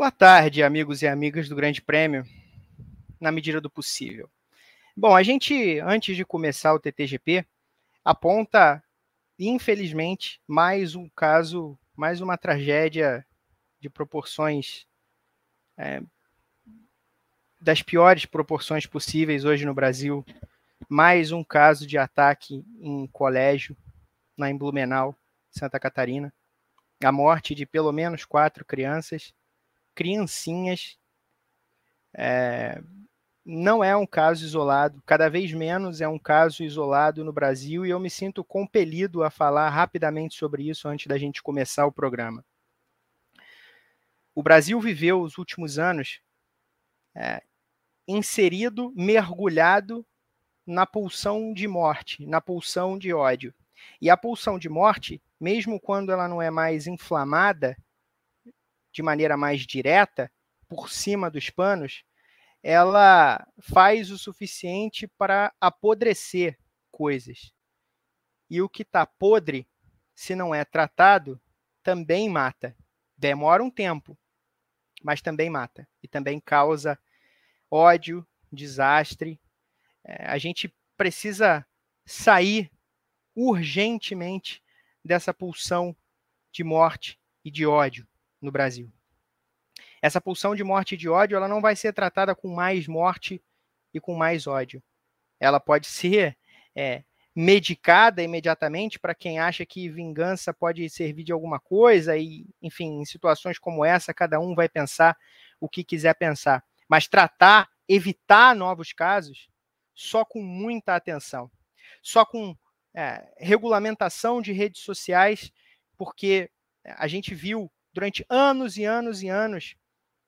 Boa tarde, amigos e amigas do Grande Prêmio, na medida do possível. Bom, a gente, antes de começar o TTGP, aponta, infelizmente, mais um caso, mais uma tragédia de proporções, é, das piores proporções possíveis hoje no Brasil. Mais um caso de ataque em colégio, na em Blumenau, Santa Catarina. A morte de pelo menos quatro crianças criancinhas. É, não é um caso isolado, cada vez menos é um caso isolado no Brasil e eu me sinto compelido a falar rapidamente sobre isso antes da gente começar o programa. O Brasil viveu os últimos anos é, inserido, mergulhado na pulsão de morte, na pulsão de ódio. E a pulsão de morte, mesmo quando ela não é mais inflamada, de maneira mais direta, por cima dos panos, ela faz o suficiente para apodrecer coisas. E o que está podre, se não é tratado, também mata. Demora um tempo, mas também mata. E também causa ódio, desastre. É, a gente precisa sair urgentemente dessa pulsão de morte e de ódio no Brasil. Essa pulsão de morte e de ódio, ela não vai ser tratada com mais morte e com mais ódio. Ela pode ser é, medicada imediatamente para quem acha que vingança pode servir de alguma coisa e, enfim, em situações como essa, cada um vai pensar o que quiser pensar. Mas tratar, evitar novos casos, só com muita atenção, só com é, regulamentação de redes sociais, porque a gente viu durante anos e anos e anos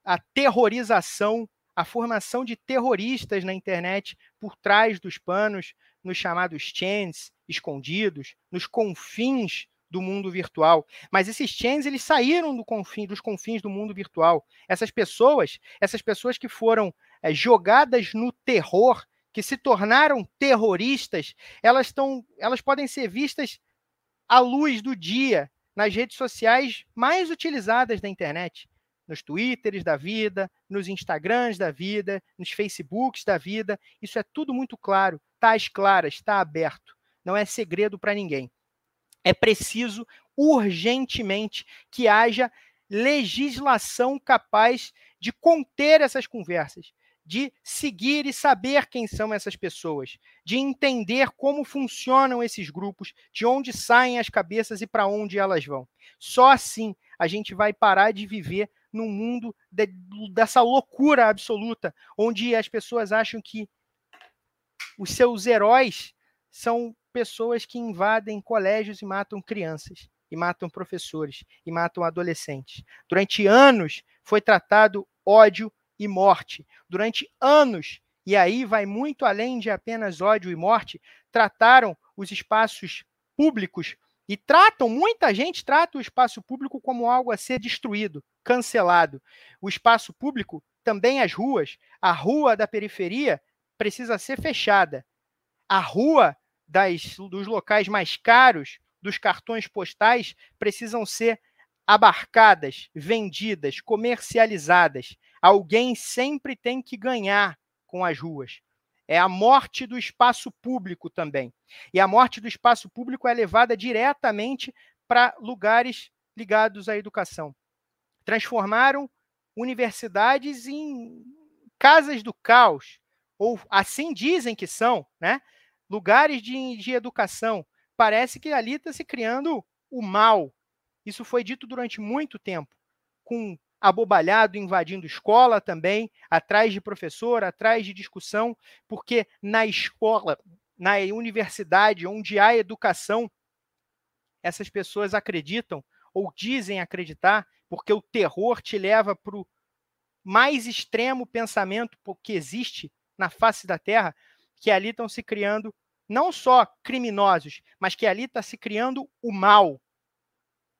a terrorização, a formação de terroristas na internet por trás dos panos, nos chamados chains escondidos, nos confins do mundo virtual. Mas esses chains eles saíram do confim, dos confins do mundo virtual. Essas pessoas, essas pessoas que foram é, jogadas no terror, que se tornaram terroristas, elas estão, elas podem ser vistas à luz do dia nas redes sociais mais utilizadas da internet, nos Twitters da vida, nos Instagrams da vida, nos Facebooks da vida. Isso é tudo muito claro, está às claras, está aberto. Não é segredo para ninguém. É preciso urgentemente que haja legislação capaz de conter essas conversas, de seguir e saber quem são essas pessoas, de entender como funcionam esses grupos, de onde saem as cabeças e para onde elas vão. Só assim a gente vai parar de viver num mundo de, dessa loucura absoluta, onde as pessoas acham que os seus heróis são pessoas que invadem colégios e matam crianças, e matam professores, e matam adolescentes. Durante anos foi tratado ódio e morte. Durante anos, e aí vai muito além de apenas ódio e morte, trataram os espaços públicos e tratam, muita gente trata o espaço público como algo a ser destruído, cancelado. O espaço público, também as ruas, a rua da periferia precisa ser fechada. A rua das, dos locais mais caros, dos cartões postais, precisam ser abarcadas, vendidas, comercializadas. Alguém sempre tem que ganhar com as ruas. É a morte do espaço público também. E a morte do espaço público é levada diretamente para lugares ligados à educação. Transformaram universidades em casas do caos, ou assim dizem que são, né? lugares de, de educação. Parece que ali está se criando o mal, isso foi dito durante muito tempo, com abobalhado invadindo escola também, atrás de professor, atrás de discussão, porque na escola, na universidade, onde há educação, essas pessoas acreditam ou dizem acreditar, porque o terror te leva para o mais extremo pensamento que existe na face da Terra, que ali estão se criando não só criminosos, mas que ali está se criando o mal,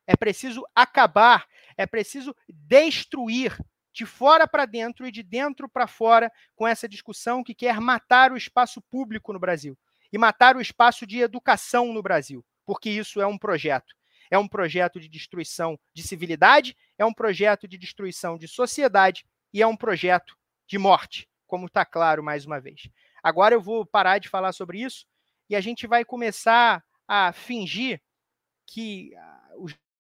é preciso acabar, é preciso destruir de fora para dentro e de dentro para fora com essa discussão que quer matar o espaço público no Brasil e matar o espaço de educação no Brasil, porque isso é um projeto. É um projeto de destruição de civilidade, é um projeto de destruição de sociedade e é um projeto de morte, como está claro mais uma vez. Agora eu vou parar de falar sobre isso e a gente vai começar a fingir que ah,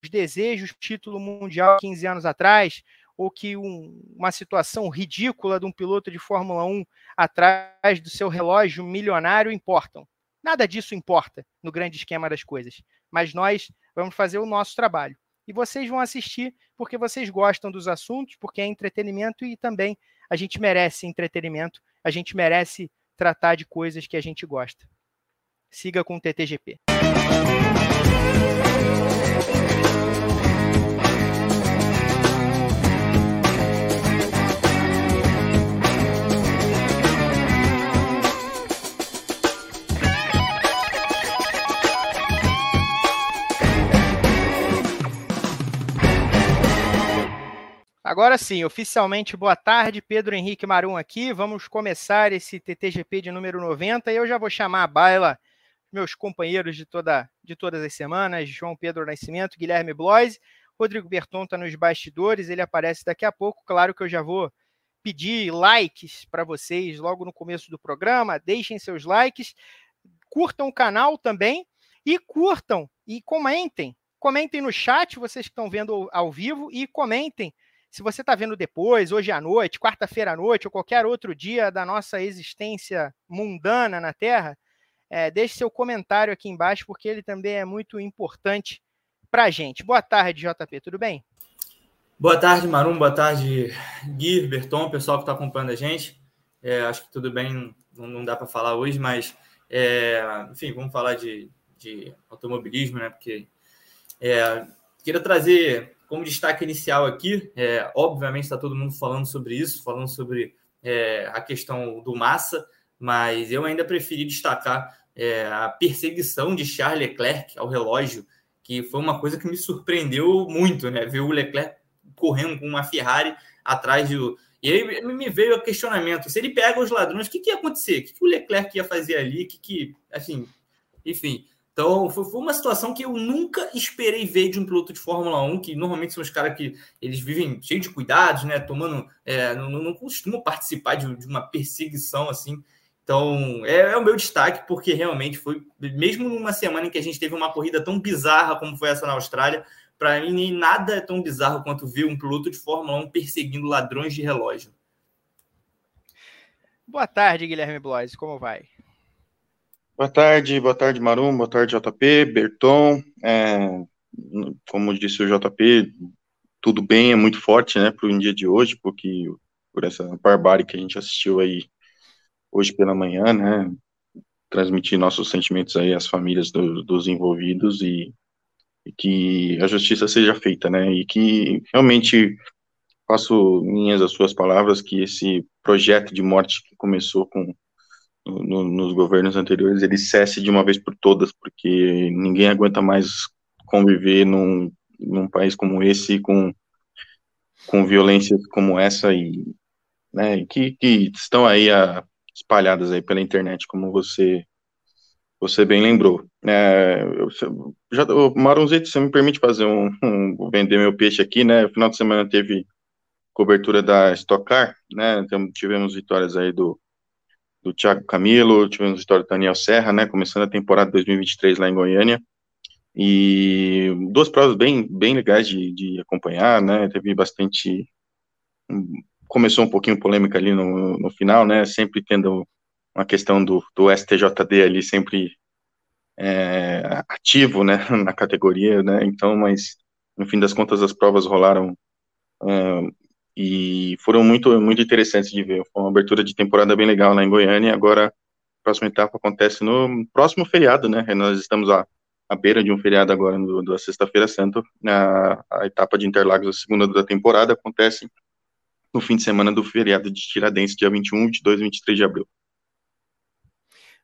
os desejos, título mundial 15 anos atrás, ou que um, uma situação ridícula de um piloto de Fórmula 1 atrás do seu relógio milionário importam. Nada disso importa no grande esquema das coisas. Mas nós vamos fazer o nosso trabalho. E vocês vão assistir porque vocês gostam dos assuntos, porque é entretenimento e também a gente merece entretenimento, a gente merece tratar de coisas que a gente gosta. Siga com o TTGP. Agora sim, oficialmente, boa tarde, Pedro Henrique Marum aqui. Vamos começar esse TTGP de número 90 e eu já vou chamar a baila meus companheiros de, toda, de todas as semanas, João Pedro Nascimento, Guilherme Bloise, Rodrigo Berton está nos bastidores, ele aparece daqui a pouco. Claro que eu já vou pedir likes para vocês logo no começo do programa, deixem seus likes, curtam o canal também e curtam e comentem. Comentem no chat, vocês que estão vendo ao vivo, e comentem se você está vendo depois, hoje à noite, quarta-feira à noite, ou qualquer outro dia da nossa existência mundana na Terra, é, deixe seu comentário aqui embaixo, porque ele também é muito importante para a gente. Boa tarde, JP, tudo bem? Boa tarde, Marum, boa tarde, Gui, Berton, pessoal que está acompanhando a gente. É, acho que tudo bem, não, não dá para falar hoje, mas, é, enfim, vamos falar de, de automobilismo, né? Porque é, queria trazer como destaque inicial aqui, é, obviamente está todo mundo falando sobre isso, falando sobre é, a questão do Massa, mas eu ainda preferi destacar é, a perseguição de Charles Leclerc ao relógio, que foi uma coisa que me surpreendeu muito, né? Ver o Leclerc correndo com uma Ferrari atrás do. E aí me veio o questionamento: se ele pega os ladrões, o que, que ia acontecer? O que, que o Leclerc ia fazer ali? O que, que. Assim, enfim. Então, foi, foi, uma situação que eu nunca esperei ver de um piloto de Fórmula 1, que normalmente são os caras que eles vivem cheio de cuidados, né? Tomando. É, não, não, costumam participar de, de, uma perseguição assim. Então, é, é, o meu destaque, porque realmente foi, mesmo numa semana em que a gente teve uma corrida tão bizarra como foi essa na Austrália, para mim nada é tão bizarro quanto ver um piloto de Fórmula 1 perseguindo ladrões de relógio. Boa tarde, Guilherme Blois, como vai? Boa tarde, boa tarde, Marum, boa tarde, JP, Berton. É, como disse o JP, tudo bem, é muito forte, né, para o dia de hoje, porque por essa barbárie que a gente assistiu aí hoje pela manhã, né, transmitir nossos sentimentos aí às famílias do, dos envolvidos e, e, que a justiça seja feita, né, e que realmente faço minhas as suas palavras que esse projeto de morte que começou com no, nos governos anteriores ele cesse de uma vez por todas, porque ninguém aguenta mais conviver num, num país como esse com, com violências como essa e né, que, que estão aí a, espalhadas aí pela internet, como você você bem lembrou. É, eu, já, o Marunzito, você me permite fazer um, um, vender meu peixe aqui, né? Final de semana teve cobertura da Stock Car, né? Então, tivemos vitórias aí do do Thiago Camilo, tivemos história do Daniel Serra, né, começando a temporada 2023 lá em Goiânia, e duas provas bem, bem legais de, de acompanhar, né, teve bastante, começou um pouquinho polêmica ali no, no final, né, sempre tendo uma questão do, do STJD ali sempre é, ativo, né, na categoria, né, então, mas no fim das contas as provas rolaram é, e foram muito, muito interessantes de ver. Foi uma abertura de temporada bem legal lá em Goiânia. Agora, a próxima etapa acontece no próximo feriado, né? Nós estamos à, à beira de um feriado agora, no, da Sexta-feira Santa. A, a etapa de Interlagos, a segunda da temporada, acontece no fim de semana do feriado de Tiradentes, dia 21, 22 e 23 de abril.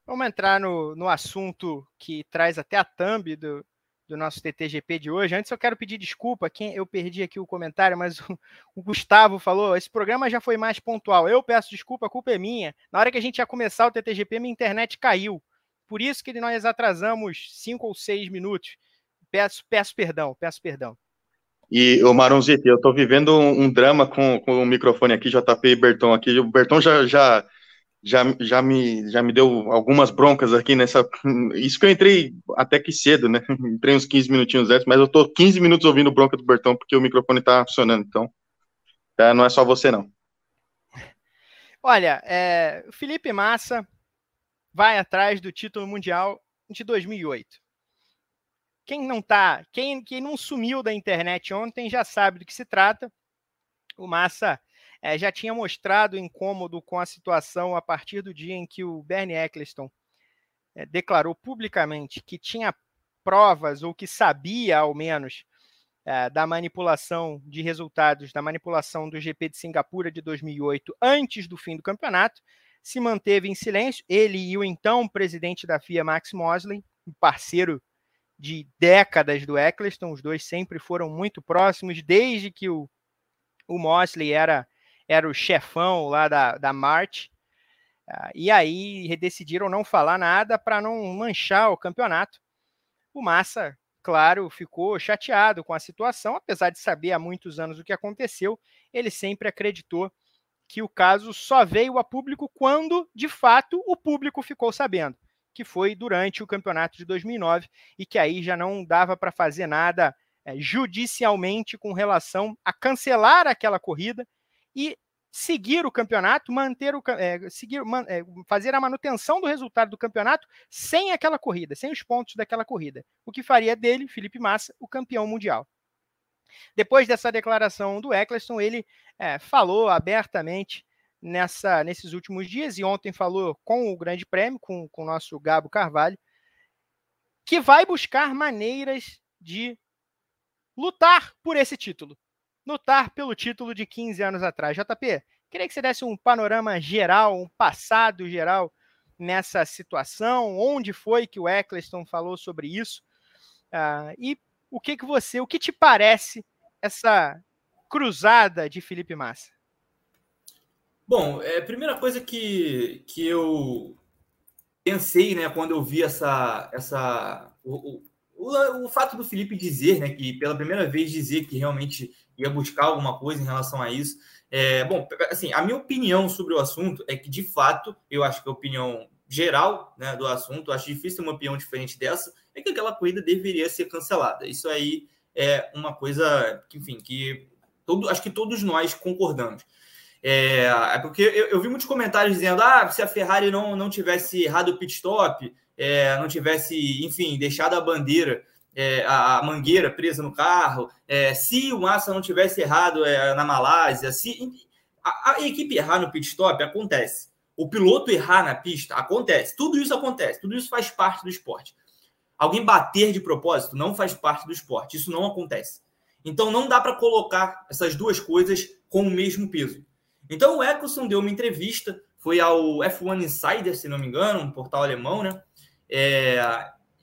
Vamos entrar no, no assunto que traz até a thumb do, do nosso TTGP de hoje. Antes eu quero pedir desculpa, quem eu perdi aqui o comentário, mas o, o, Gustavo falou: esse programa já foi mais pontual. Eu peço desculpa, a culpa é minha. Na hora que a gente ia começar o TTGP, minha internet caiu. Por isso que nós atrasamos cinco ou seis minutos. Peço, peço perdão, peço perdão. E o Maronzito, eu tô vivendo um, um, drama com, com o microfone aqui, JP e Berton aqui. O Berton já, já, já, já, me, já me deu algumas broncas aqui nessa. Isso que eu entrei até que cedo, né? Entrei uns 15 minutinhos antes, mas eu tô 15 minutos ouvindo bronca do Berton porque o microfone tá funcionando. Então, tá, não é só você, não. Olha, é, Felipe Massa vai atrás do título mundial de 2008. Quem não tá, quem, quem não sumiu da internet ontem já sabe do que se trata. O Massa é, já tinha mostrado incômodo com a situação a partir do dia em que o Bernie Eccleston é, declarou publicamente que tinha provas ou que sabia, ao menos, é, da manipulação de resultados, da manipulação do GP de Singapura de 2008 antes do fim do campeonato, se manteve em silêncio. Ele e o então presidente da FIA, Max Mosley, parceiro de décadas do Eccleston, os dois sempre foram muito próximos, desde que o, o Mosley era era o chefão lá da, da March. Uh, e aí decidiram não falar nada para não manchar o campeonato. O Massa, claro, ficou chateado com a situação, apesar de saber há muitos anos o que aconteceu, ele sempre acreditou que o caso só veio a público quando, de fato, o público ficou sabendo, que foi durante o campeonato de 2009 e que aí já não dava para fazer nada é, judicialmente com relação a cancelar aquela corrida e seguir o campeonato, manter o é, seguir, man, é, fazer a manutenção do resultado do campeonato sem aquela corrida, sem os pontos daquela corrida, o que faria dele, Felipe Massa, o campeão mundial. Depois dessa declaração do Eccleston, ele é, falou abertamente nessa, nesses últimos dias e ontem falou com o Grande Prêmio, com, com o nosso Gabo Carvalho, que vai buscar maneiras de lutar por esse título lutar pelo título de 15 anos atrás. JP, queria que você desse um panorama geral, um passado geral nessa situação, onde foi que o Eccleston falou sobre isso uh, e o que que você, o que te parece essa cruzada de Felipe Massa? Bom, é, a primeira coisa que, que eu pensei, né, quando eu vi essa, essa o, o, o fato do Felipe dizer, né, que pela primeira vez dizer que realmente ia buscar alguma coisa em relação a isso. É, bom, assim, a minha opinião sobre o assunto é que, de fato, eu acho que a opinião geral né, do assunto, acho difícil uma opinião diferente dessa, é que aquela corrida deveria ser cancelada. Isso aí é uma coisa que, enfim, que todo, acho que todos nós concordamos. É, é porque eu, eu, vi muitos comentários dizendo: ah, se a Ferrari não, não tivesse errado o pit stop, é, não tivesse, enfim, deixado a bandeira é, a, a, mangueira presa no carro, é, se o Massa não tivesse errado é, na Malásia, se a, a, equipe errar no pit stop, acontece. O piloto errar na pista, acontece. Tudo isso acontece, tudo isso faz parte do esporte. Alguém bater de propósito não faz parte do esporte, isso não acontece. Então não dá para colocar essas duas coisas com o mesmo peso. Então o Eccleston deu uma entrevista, foi ao F1 Insider, se não me engano, um portal alemão, né? É,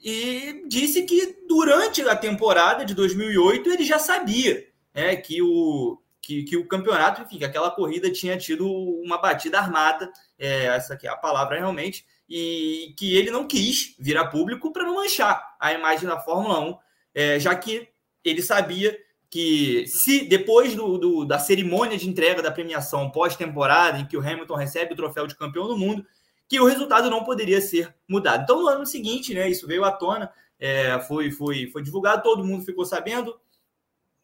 e disse que durante a temporada de 2008 ele já sabia né, que, o, que, que o campeonato, enfim, que aquela corrida tinha tido uma batida armada, é, essa aqui é a palavra realmente, e que ele não quis virar público para não manchar a imagem da Fórmula 1, é, já que ele sabia que se depois do, do, da cerimônia de entrega da premiação pós-temporada, em que o Hamilton recebe o troféu de campeão do mundo, que o resultado não poderia ser mudado. Então, no ano seguinte, né, isso veio à tona, é, foi, foi, foi divulgado, todo mundo ficou sabendo,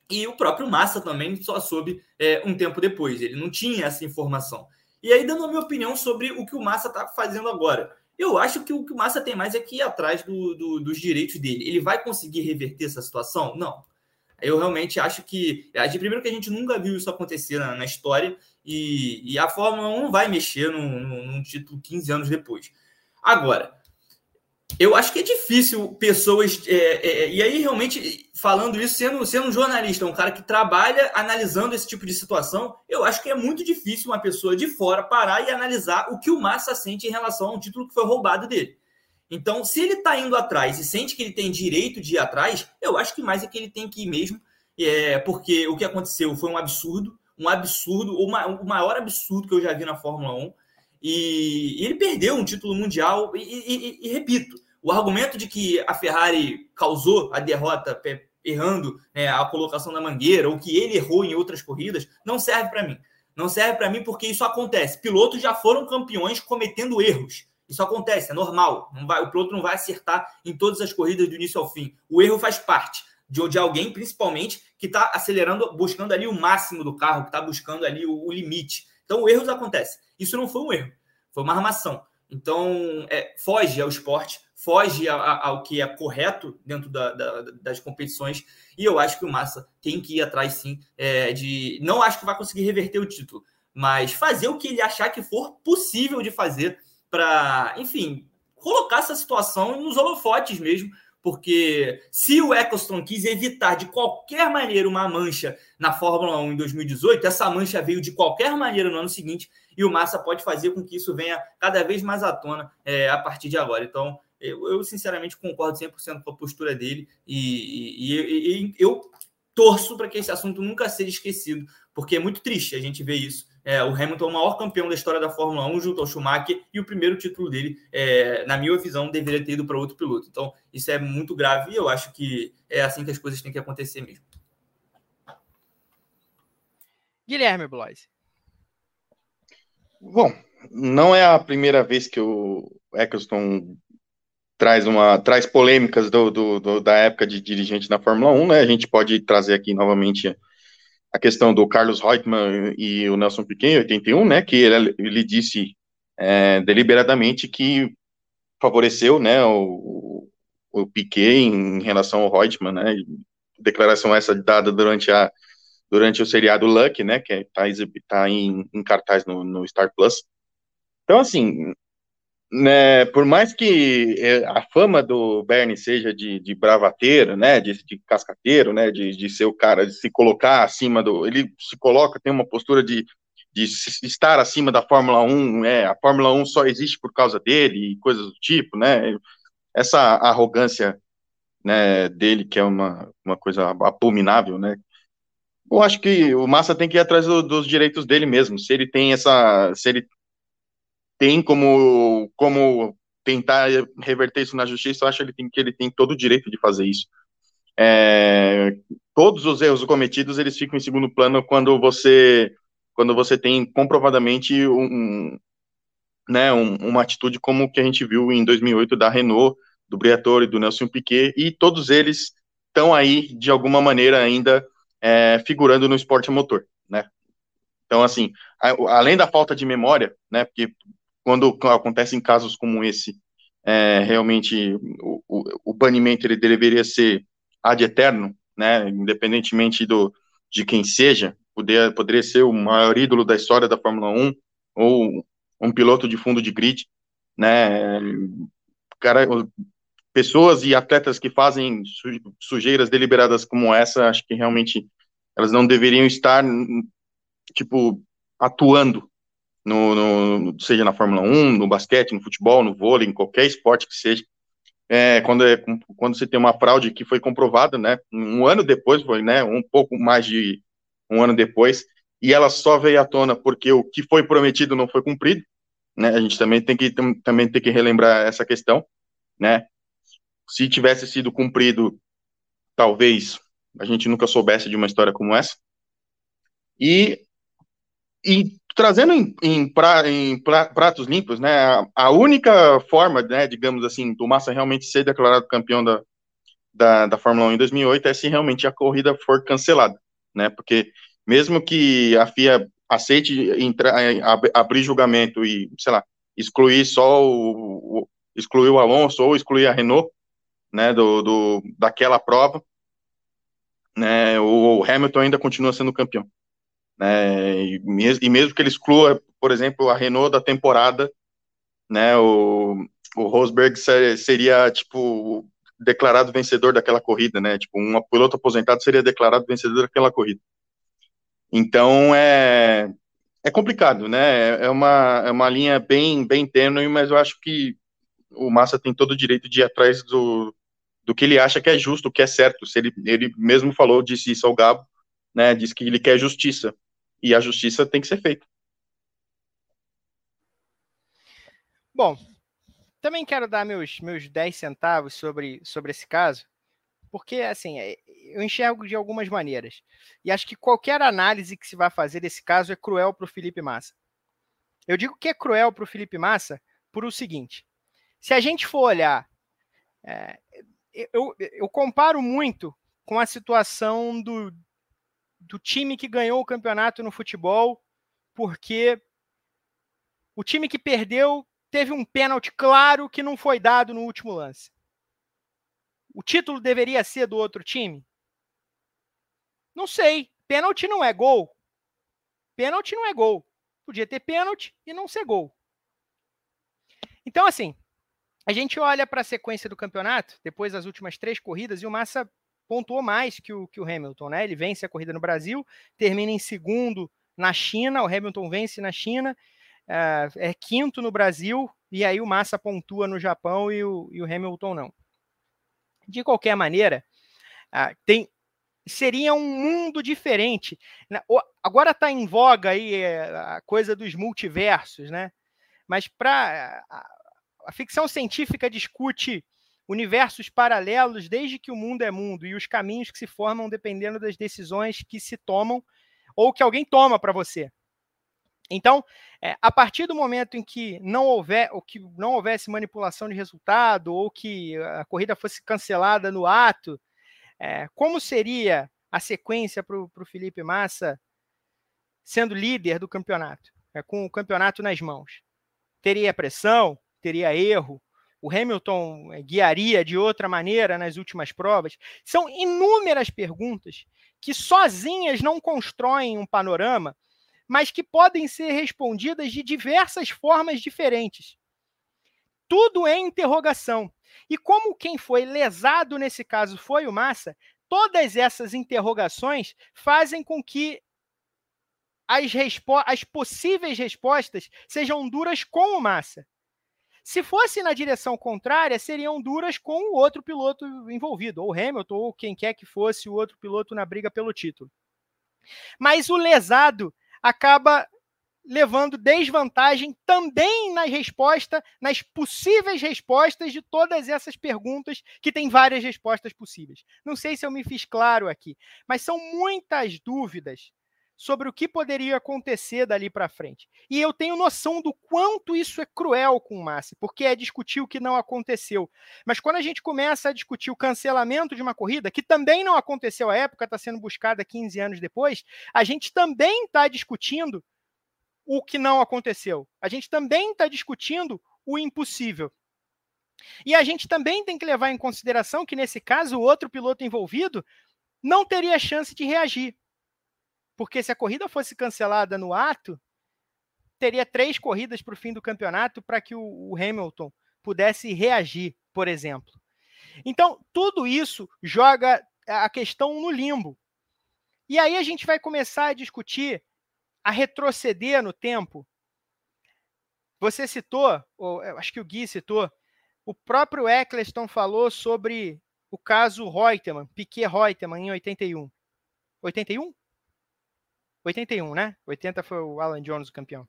e o próprio Massa também só soube é, um tempo depois, ele não tinha essa informação. E aí, dando a minha opinião sobre o que o Massa está fazendo agora. Eu acho que o que o Massa tem mais é que ir atrás do, do, dos direitos dele. Ele vai conseguir reverter essa situação? Não. Eu realmente acho que. Primeiro que a gente nunca viu isso acontecer na, na história, e, e, a Fórmula 1 não vai mexer num, num, título 15 anos depois. Agora, eu acho que é difícil pessoas. É, é, é, e aí, realmente, falando isso, sendo, sendo um jornalista, um cara que trabalha analisando esse tipo de situação, eu acho que é muito difícil uma pessoa de fora parar e analisar o que o Massa sente em relação a um título que foi roubado dele. Então, se ele está indo atrás e sente que ele tem direito de ir atrás, eu acho que mais é que ele tem que ir mesmo, é, porque o que aconteceu foi um absurdo, um absurdo, o maior absurdo que eu já vi na Fórmula 1. E, e ele perdeu um título mundial, e, e, e repito, O argumento de que a Ferrari causou a derrota errando né, a colocação da mangueira ou que ele errou em outras corridas não serve para mim. Não serve para mim porque isso acontece. Pilotos já foram campeões cometendo erros. Isso acontece, é normal. Vai, o piloto não vai acertar em todas as corridas do início ao fim. O erro faz parte de, de alguém, principalmente, que está acelerando, buscando ali o máximo do carro, que está buscando ali o, o, limite. Então, erros acontecem. Isso não foi um erro, foi uma armação. Então, é, foge ao esporte, foge ao que é correto dentro da, da, das competições. E eu acho que o Massa tem que ir atrás, sim, é, de. Não acho que vai conseguir reverter o título, mas fazer o que ele achar que for possível de fazer para, enfim, colocar essa situação nos holofotes mesmo, porque se o Eccleston quis evitar de qualquer maneira uma mancha na Fórmula 1 em 2018, essa mancha veio de qualquer maneira no ano seguinte e o Massa pode fazer com que isso venha cada vez mais à tona é, a partir de agora. Então, eu, eu sinceramente concordo 100% com a postura dele e, e, e eu torço para que esse assunto nunca seja esquecido, porque é muito triste a gente ver isso é, o Hamilton é o maior campeão da história da Fórmula 1 junto ao Schumacher e o primeiro título dele, é, na minha visão, deveria ter ido para outro piloto. Então, isso é muito grave e eu acho que é assim que as coisas têm que acontecer mesmo. Guilherme Blois. Bom, não é a primeira vez que o Eccleston traz uma traz polêmicas do, do, do, da época de dirigente na Fórmula 1, né? A gente pode trazer aqui novamente a questão do Carlos Reutemann e o Nelson Piquet em 81, né, que ele, ele disse é, deliberadamente que favoreceu, né, o, o Piquet em relação ao Reutemann, né, declaração essa dada durante a durante o seriado Luck, né, que está tá em, em cartaz no, no Star Plus. Então, assim, né, por mais que é, a fama do Bernie seja de, de bravateiro, né, de, de cascateiro, né, de, de ser o cara, de se colocar acima do, ele se coloca, tem uma postura de, de estar acima da Fórmula 1, é, a Fórmula 1 só existe por causa dele e coisas do tipo, né, essa arrogância, né, dele, que é uma, uma coisa abominável, né, eu acho que o Massa tem que ir atrás do, dos direitos dele mesmo, se ele tem essa, se ele tem como, como tentar reverter isso na justiça, eu acho que ele tem, que ele tem todo o direito de fazer isso. É, todos os erros cometidos, eles ficam em segundo plano quando você quando você tem comprovadamente um, né, um, uma atitude como que a gente viu em 2008 da Renault, do Briatore, do Nelson Piquet, e todos eles estão aí, de alguma maneira, ainda é, figurando no esporte motor, né? Então, assim, a, além da falta de memória, né, porque quando acontecem casos como esse, é, realmente o, o, o, banimento ele deveria ser ad eterno, né, independentemente do, de quem seja, poder, poderia ser o maior ídolo da história da Fórmula 1 ou um piloto de fundo de grid, né, cara, pessoas e atletas que fazem sujeiras deliberadas como essa, acho que realmente elas não deveriam estar, tipo, atuando no, no, seja na Fórmula 1, no basquete, no futebol, no vôlei, em qualquer esporte que seja, é, quando, é, quando você tem uma fraude que foi comprovada, né, um ano depois, foi, né, um pouco mais de um ano depois, e ela só veio à tona porque o que foi prometido não foi cumprido, né, a gente também tem que, também tem que relembrar essa questão, né, se tivesse sido cumprido, talvez a gente nunca soubesse de uma história como essa, e, e trazendo em, em, pra, em pra, pratos limpos, né, a, a, única forma, né, digamos assim, do Massa realmente ser declarado campeão da, da, da Fórmula 1 em 2008 é se realmente a corrida for cancelada, né, porque mesmo que a FIA aceite entrar, abrir julgamento e, sei lá, excluir só o, o excluir o Alonso ou excluir a Renault, né, do, do daquela prova, né, o Hamilton ainda continua sendo campeão. Né, e, mesmo, e mesmo que ele exclua, por exemplo, a Renault da temporada, né, o, o Rosberg seria, tipo, declarado vencedor daquela corrida, né, tipo, um piloto aposentado seria declarado vencedor daquela corrida. Então, é, é complicado, né, é uma, é uma linha bem, bem tênue, mas eu acho que o Massa tem todo o direito de ir atrás do, do que ele acha que é justo, que é certo. Se ele, ele mesmo falou, disse isso ao Gabo, né, disse que ele quer justiça e a justiça tem que ser feita. Bom, também quero dar meus, meus 10 centavos sobre, sobre esse caso, porque, assim, é, eu enxergo de algumas maneiras. E acho que qualquer análise que se vai fazer desse caso é cruel para o Felipe Massa. Eu digo que é cruel para o Felipe Massa por o seguinte: se a gente for olhar, é, eu, eu comparo muito com a situação do, do time que ganhou o campeonato no futebol, porque o time que perdeu teve um pênalti claro que não foi dado no último lance. O título deveria ser do outro time? Não sei. Pênalti não é gol. Pênalti não é gol. Podia ter pênalti e não ser gol. Então, assim, a gente olha para a sequência do campeonato, depois das últimas três corridas, e o Massa pontuou mais que o, que o Hamilton, né? Ele vence a corrida no Brasil, termina em segundo na China, o Hamilton vence na China, uh, é quinto no Brasil, e aí o Massa pontua no Japão e o, e o Hamilton não. De qualquer maneira, uh, tem seria um mundo diferente. Agora está em voga aí eh, a coisa dos multiversos, né? Mas para a ficção científica discute universos paralelos desde que o mundo é mundo e os caminhos que se formam dependendo das decisões que se tomam ou que alguém toma para você. Então, é, a partir do momento em que não houver, ou que não houvesse manipulação de resultado ou que a corrida fosse cancelada no ato, é, como seria a sequência para o Felipe Massa sendo líder do campeonato, é, com o campeonato nas mãos? Teria pressão? teria erro, o Hamilton eh, guiaria de outra maneira nas últimas provas. São inúmeras perguntas que sozinhas não constroem um panorama, mas que podem ser respondidas de diversas formas diferentes. Tudo é interrogação. E como quem foi lesado nesse caso foi o Massa, todas essas interrogações fazem com que as, as possíveis respostas sejam duras com o Massa. Se fosse na direção contrária, seriam duras com o outro piloto envolvido, ou Hamilton, ou quem quer que fosse o outro piloto na briga pelo título. Mas o lesado acaba levando desvantagem também na resposta, nas possíveis respostas de todas essas perguntas, que tem várias respostas possíveis. Não sei se eu me fiz claro aqui, mas são muitas dúvidas sobre o que poderia acontecer dali para frente. E eu tenho noção do quanto isso é cruel com o Massi, porque é discutir o que não aconteceu. Mas quando a gente começa a discutir o cancelamento de uma corrida, que também não aconteceu à época, está sendo buscada 15 anos depois, a gente também está discutindo o que não aconteceu. A gente também está discutindo o impossível. E a gente também tem que levar em consideração que, nesse caso, o outro piloto envolvido não teria chance de reagir. Porque se a corrida fosse cancelada no ato, teria três corridas para o fim do campeonato para que o, Hamilton pudesse reagir, por exemplo. Então, tudo isso joga a questão no limbo. E aí a gente vai começar a discutir, a retroceder no tempo. Você citou, ou acho que o Gui citou, o próprio Eccleston falou sobre o caso Reutemann, Piquet Reutemann, em 81. 81? 81, né? 80 foi o Alan Jones o campeão.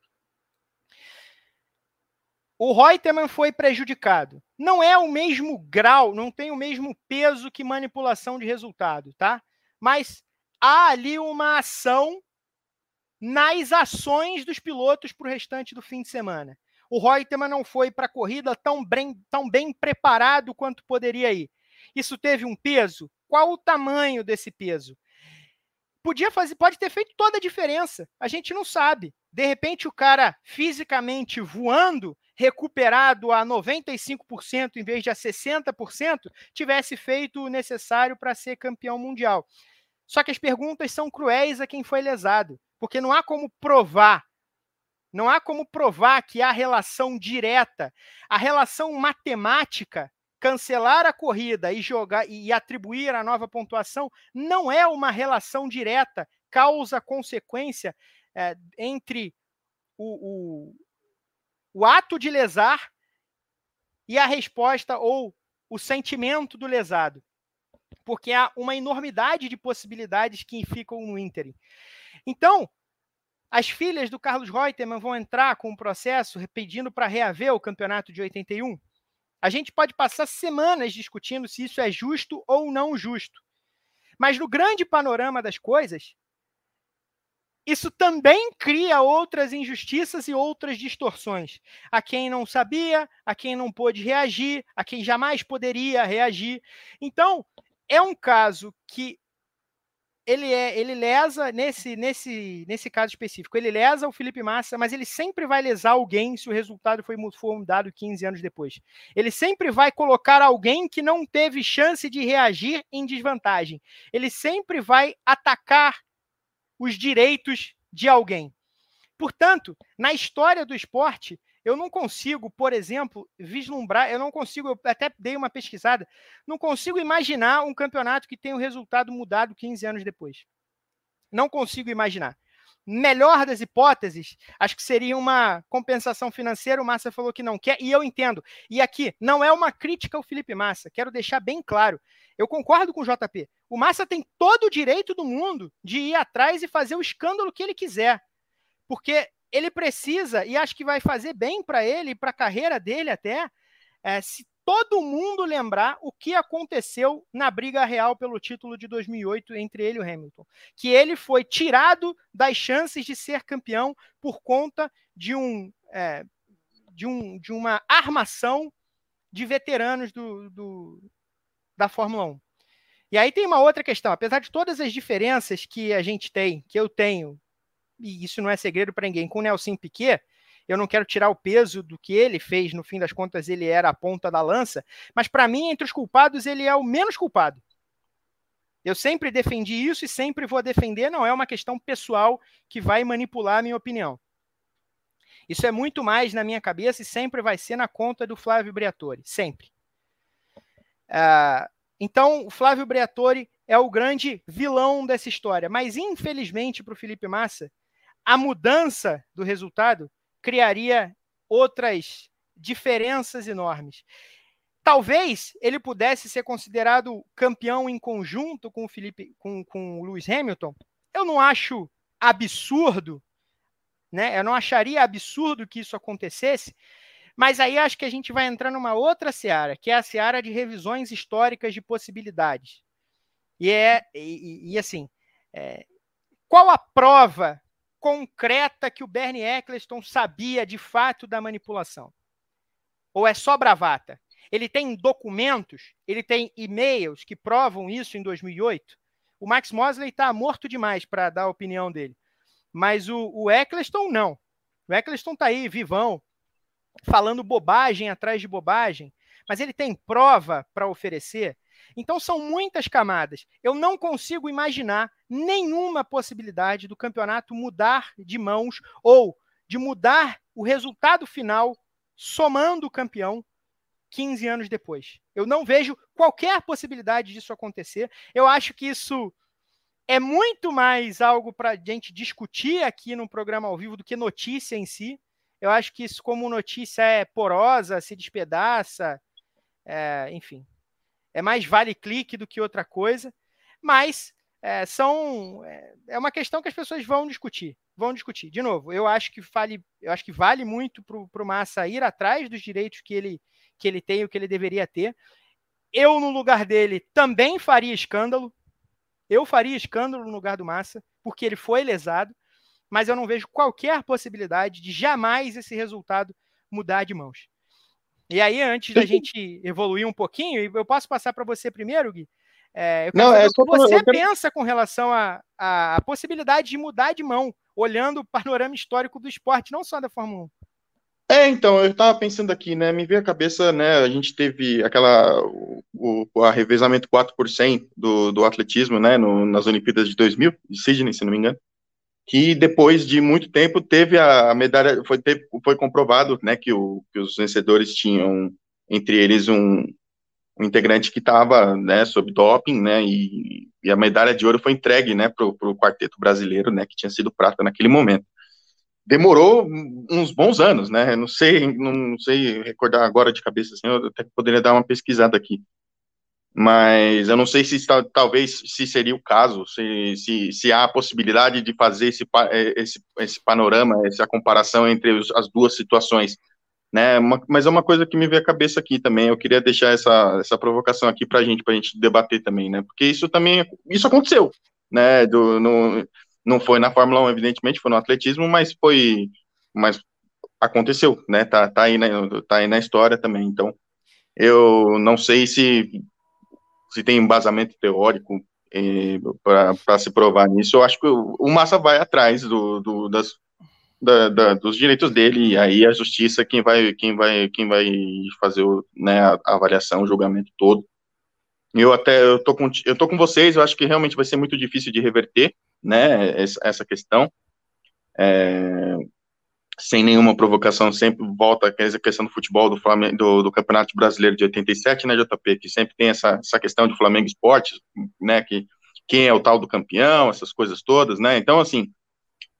O Reutemann foi prejudicado. Não é o mesmo grau, não tem o mesmo peso que manipulação de resultado, tá? Mas há ali uma ação nas ações dos pilotos para o restante do fim de semana. O Reutemann não foi para a corrida tão bem, tão bem preparado quanto poderia ir. Isso teve um peso? Qual o tamanho desse peso? Podia fazer, pode ter feito toda a diferença. A gente não sabe. De repente, o cara fisicamente voando, recuperado a 95% em vez de a 60%, tivesse feito o necessário para ser campeão mundial. Só que as perguntas são cruéis a quem foi lesado, porque não há como provar. Não há como provar que há relação direta. A relação matemática cancelar a corrida e jogar e atribuir a nova pontuação não é uma relação direta causa-consequência é, entre o, o, o ato de lesar e a resposta ou o sentimento do lesado. Porque há uma enormidade de possibilidades que ficam no ínterim. Então, as filhas do Carlos Reutemann vão entrar com um processo pedindo para reaver o campeonato de 81. A gente pode passar semanas discutindo se isso é justo ou não justo. Mas no grande panorama das coisas, isso também cria outras injustiças e outras distorções. A quem não sabia, a quem não pôde reagir, a quem jamais poderia reagir. Então, é um caso que ele é, ele lesa nesse nesse nesse caso específico, ele lesa o Felipe Massa, mas ele sempre vai lesar alguém se o resultado foi, mudado 15 anos depois. Ele sempre vai colocar alguém que não teve chance de reagir em desvantagem. Ele sempre vai atacar os direitos de alguém. Portanto, na história do esporte, eu não consigo, por exemplo, vislumbrar, eu não consigo, eu até dei uma pesquisada, não consigo imaginar um campeonato que tenha o resultado mudado 15 anos depois. Não consigo imaginar. Melhor das hipóteses, acho que seria uma compensação financeira. O Massa falou que não quer, e eu entendo. E aqui, não é uma crítica ao Felipe Massa, quero deixar bem claro. Eu concordo com o JP. O Massa tem todo o direito do mundo de ir atrás e fazer o escândalo que ele quiser. Porque ele precisa, e acho que vai fazer bem para ele, para a carreira dele até, é, se todo mundo lembrar o que aconteceu na briga real pelo título de 2008 entre ele e o Hamilton. Que ele foi tirado das chances de ser campeão por conta de, um, é, de, um, de uma armação de veteranos do, do, da Fórmula 1. E aí tem uma outra questão, apesar de todas as diferenças que a gente tem, que eu tenho e isso não é segredo para ninguém, com o Nelson Piquet, eu não quero tirar o peso do que ele fez, no fim das contas, ele era a ponta da lança, mas para mim, entre os culpados, ele é o menos culpado. Eu sempre defendi isso e sempre vou defender, não é uma questão pessoal que vai manipular a minha opinião. Isso é muito mais na minha cabeça e sempre vai ser na conta do Flávio Briatore, sempre. Uh, então, o Flávio Briatore é o grande vilão dessa história, mas infelizmente para o Felipe Massa, a mudança do resultado criaria outras diferenças enormes. Talvez ele pudesse ser considerado campeão em conjunto com o Felipe, com, com o Lewis Hamilton. Eu não acho absurdo, né? Eu não acharia absurdo que isso acontecesse, mas aí acho que a gente vai entrar numa outra seara, que é a seara de revisões históricas de possibilidades. E é e, e assim, é, qual a prova concreta que o Bernie Eccleston sabia de fato da manipulação? Ou é só bravata? Ele tem documentos, ele tem e-mails que provam isso em 2008. O Max Mosley está morto demais para dar a opinião dele. Mas o, o Eccleston não. O Eccleston está aí, vivão, falando bobagem atrás de bobagem. Mas ele tem prova para oferecer. Então são muitas camadas. Eu não consigo imaginar nenhuma possibilidade do campeonato mudar de mãos ou de mudar o resultado final somando o campeão 15 anos depois. Eu não vejo qualquer possibilidade disso acontecer. Eu acho que isso é muito mais algo para a gente discutir aqui no programa ao vivo do que notícia em si. Eu acho que isso, como notícia, é porosa, se despedaça, é, enfim é mais vale clique do que outra coisa, mas é, são é, é, uma questão que as pessoas vão discutir, vão discutir. De novo, eu acho que vale, eu acho que vale muito para o Massa ir atrás dos direitos que ele que ele tem, o que ele deveria ter. Eu no lugar dele também faria escândalo. Eu faria escândalo no lugar do Massa, porque ele foi lesado, mas eu não vejo qualquer possibilidade de jamais esse resultado mudar de mãos. E aí, antes da gente evoluir um pouquinho, eu posso passar para você primeiro, Gui? É, eu Não, é o que você pensa com relação à a, a, possibilidade de mudar de mão, olhando o panorama histórico do esporte, não só da Fórmula 1. É, então, eu estava pensando aqui, né, me veio a cabeça, né, a gente teve aquela, o, o a revezamento 4 do, do atletismo, né, no, nas Olimpíadas de 2000, de Sydney, se não me engano, que depois de muito tempo teve a medalha, foi, foi comprovado, né, que, o, que os vencedores tinham entre eles um, um integrante que estava, né, sob doping, né, e, e, a medalha de ouro foi entregue, né, para o quarteto brasileiro, né, que tinha sido prata naquele momento. Demorou uns bons anos, né, não sei, não sei recordar agora de cabeça, assim, eu até poderia dar uma pesquisada aqui, mas eu não sei se talvez se seria o caso, se, se, se há a possibilidade de fazer esse, é, esse, esse panorama, essa comparação entre os, as duas situações. né? Uma, mas é uma coisa que me veio à cabeça aqui também. Eu queria deixar essa, essa provocação aqui para gente, para gente debater também, né? Porque isso também isso aconteceu, né? Do, no, não foi na Fórmula 1, evidentemente, foi no atletismo, mas foi, mas aconteceu, né? Tá, tá aí, na, tá aí na história também. Então, eu não sei se se tem embasamento teórico eh, para se provar nisso. Eu acho que o, Massa vai atrás do, do das da, da, dos direitos dele, e aí a justiça quem vai, quem vai, quem vai fazer o, né, a, a avaliação, o julgamento todo. Eu até eu tô com eu tô com vocês, eu acho que realmente vai ser muito difícil de reverter, né, essa questão. É, sem nenhuma provocação, sempre volta a questão do futebol do Flamengo, do, do, Campeonato Brasileiro de 87, né, JP, que sempre tem essa, essa questão de Flamengo Esportes, né, que quem é o tal do campeão, essas coisas todas, né, então, assim,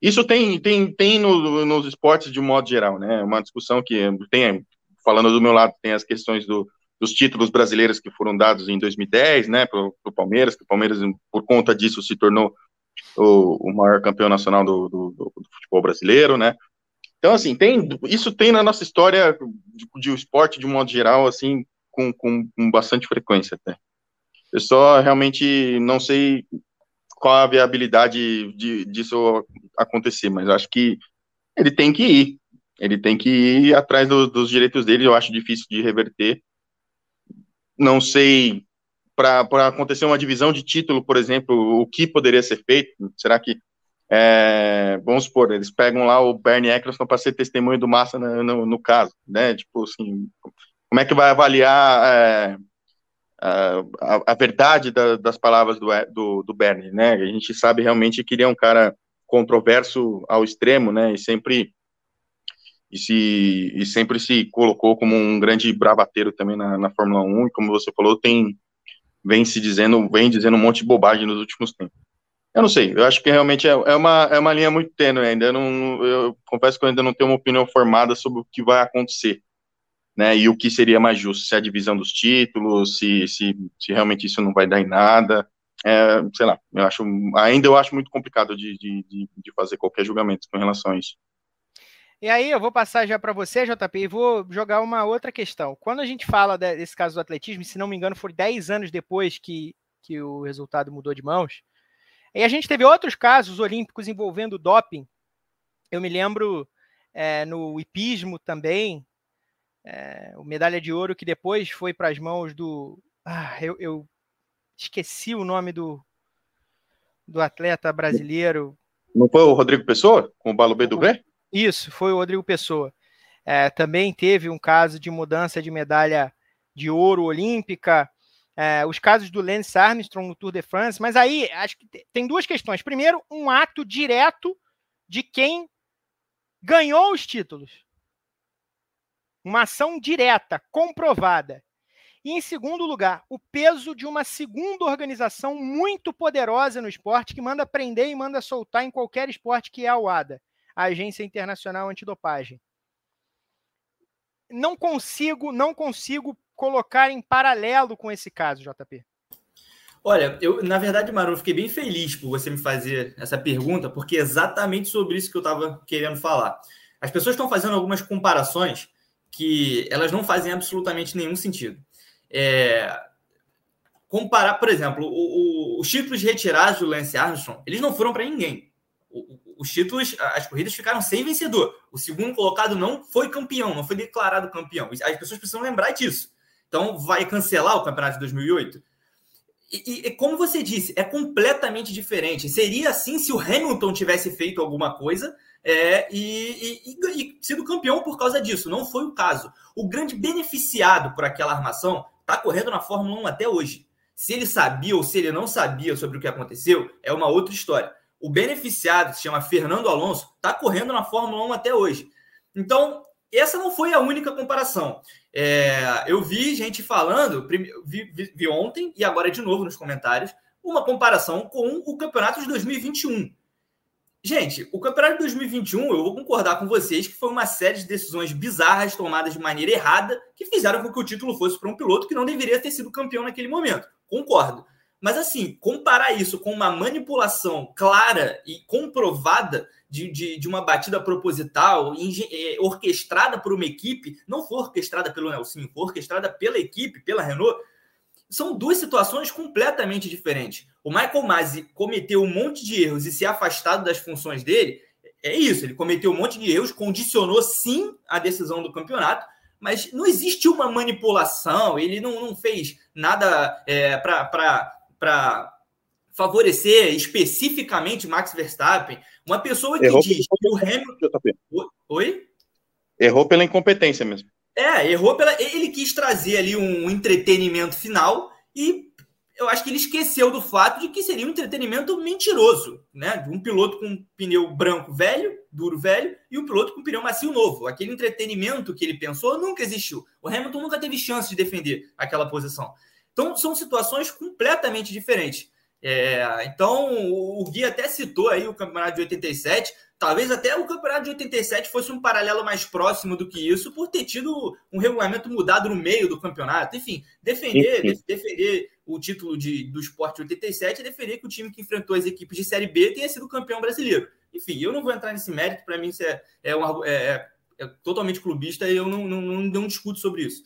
isso tem, tem, tem no, nos esportes de um modo geral, né? Uma discussão que tem, falando do meu lado, tem as questões do, dos títulos brasileiros que foram dados em 2010, né, para o Palmeiras, que o Palmeiras, por conta disso, se tornou o, o maior campeão nacional do, do, do, futebol brasileiro, né? Então, assim, tem, isso tem na nossa história de, de esporte, de um modo geral, assim, com, com, com bastante frequência, até. Eu só realmente não sei qual a viabilidade de, disso acontecer, mas acho que ele tem que ir. Ele tem que ir atrás do, dos direitos dele, eu acho difícil de reverter. Não sei, para acontecer uma divisão de título, por exemplo, o que poderia ser feito? Será que, é, vamos supor, eles pegam lá o Bernie Eccleston para ser testemunho do Massa no, no, no, caso, né? Tipo assim, como é que vai avaliar é, a, a verdade da, das palavras do, do, do Bernie, né? A gente sabe realmente que ele é um cara controverso ao extremo, né? E sempre e, se, e sempre se colocou como um grande bravateiro também na, na Fórmula 1, e como você falou, tem vem se dizendo, vem dizendo um monte de bobagem nos últimos tempos. Eu não sei, eu acho que realmente é, é uma, é uma linha muito tênue ainda, eu, não, eu confesso que eu ainda não tenho uma opinião formada sobre o que vai acontecer né, e o que seria mais justo, se é a divisão dos títulos, se, se, se realmente isso não vai dar em nada, é, sei lá, eu acho, ainda eu acho muito complicado de, de, de fazer qualquer julgamento com relação a isso. E aí, eu vou passar já para você, JP, e vou jogar uma outra questão. Quando a gente fala desse caso do atletismo, se não me engano, foi 10 anos depois que, que o resultado mudou de mãos. E a gente teve outros casos olímpicos envolvendo doping. Eu me lembro é, no hipismo também, é, o medalha de ouro que depois foi para as mãos do. Ah, eu, eu, esqueci o nome do, do atleta brasileiro. Não foi o Rodrigo Pessoa, com o Balubê do B? Isso, foi o Rodrigo Pessoa. É, também teve um caso de mudança de medalha de ouro olímpica. É, os casos do Lance Armstrong no Tour de France, mas aí acho que tem duas questões. Primeiro, um ato direto de quem ganhou os títulos uma ação direta, comprovada. E, em segundo lugar, o peso de uma segunda organização muito poderosa no esporte que manda prender e manda soltar em qualquer esporte que é a UADA, a Agência Internacional Antidopagem. Não consigo, não consigo colocar em paralelo com esse caso, JP. Olha, eu, na verdade, Maru, fiquei bem feliz por você me fazer essa pergunta, porque é exatamente sobre isso que eu estava querendo falar. As pessoas estão fazendo algumas comparações que elas não fazem absolutamente nenhum sentido. É, comparar, por exemplo, o, o, os títulos retirados do Lance Armstrong, eles não foram para ninguém. O, os títulos, as corridas ficaram sem vencedor. O segundo colocado não foi campeão, não foi declarado campeão. As pessoas precisam lembrar disso. Então, vai cancelar o campeonato de 2008? E, e, como você disse, é completamente diferente. Seria assim se o Hamilton tivesse feito alguma coisa é, e, e, e, sido campeão por causa disso. Não foi o caso. O grande beneficiado por aquela armação está correndo na Fórmula 1 até hoje. Se ele sabia ou se ele não sabia sobre o que aconteceu, é uma outra história. O beneficiado, que se chama Fernando Alonso, está correndo na Fórmula 1 até hoje. Então, essa não foi a única comparação. É, eu vi gente falando, vi, vi, vi ontem e agora de novo nos comentários, uma comparação com o campeonato de 2021 Gente, o campeonato de 2021, eu vou concordar com vocês que foi uma série de decisões bizarras tomadas de maneira errada que fizeram com que o título fosse para um piloto que não deveria ter sido campeão naquele momento. Concordo. Mas, assim, comparar isso com uma manipulação clara e comprovada de, de, de uma batida proposital, é, orquestrada por uma equipe, não foi orquestrada pelo Nelson, foi orquestrada pela equipe, pela Renault, são duas situações completamente diferentes. O Michael Masi cometeu um monte de erros e se afastado das funções dele, é isso, ele cometeu um monte de erros, condicionou sim a decisão do campeonato, mas não existe uma manipulação, ele não, não fez nada é, para favorecer especificamente Max Verstappen. Uma pessoa que Errou diz que o Hamilton. Oi? Errou pela incompetência mesmo. É, errou pela. Ele quis trazer ali um entretenimento final e eu acho que ele esqueceu do fato de que seria um entretenimento mentiroso, né? Um piloto com um pneu branco velho, duro velho, e um piloto com pneu macio novo. Aquele entretenimento que ele pensou nunca existiu. O Hamilton nunca teve chance de defender aquela posição. Então, são situações completamente diferentes. É, então, o Gui até citou aí o campeonato de 87. Talvez até o campeonato de 87 fosse um paralelo mais próximo do que isso, por ter tido um regulamento mudado no meio do campeonato. Enfim, defender, de, defender o título de, do esporte de 87 é defender que o time que enfrentou as equipes de Série B tenha sido campeão brasileiro. Enfim, eu não vou entrar nesse mérito, para mim isso é, é, um, é, é, é, totalmente clubista e eu não, não, não, não discuto sobre isso.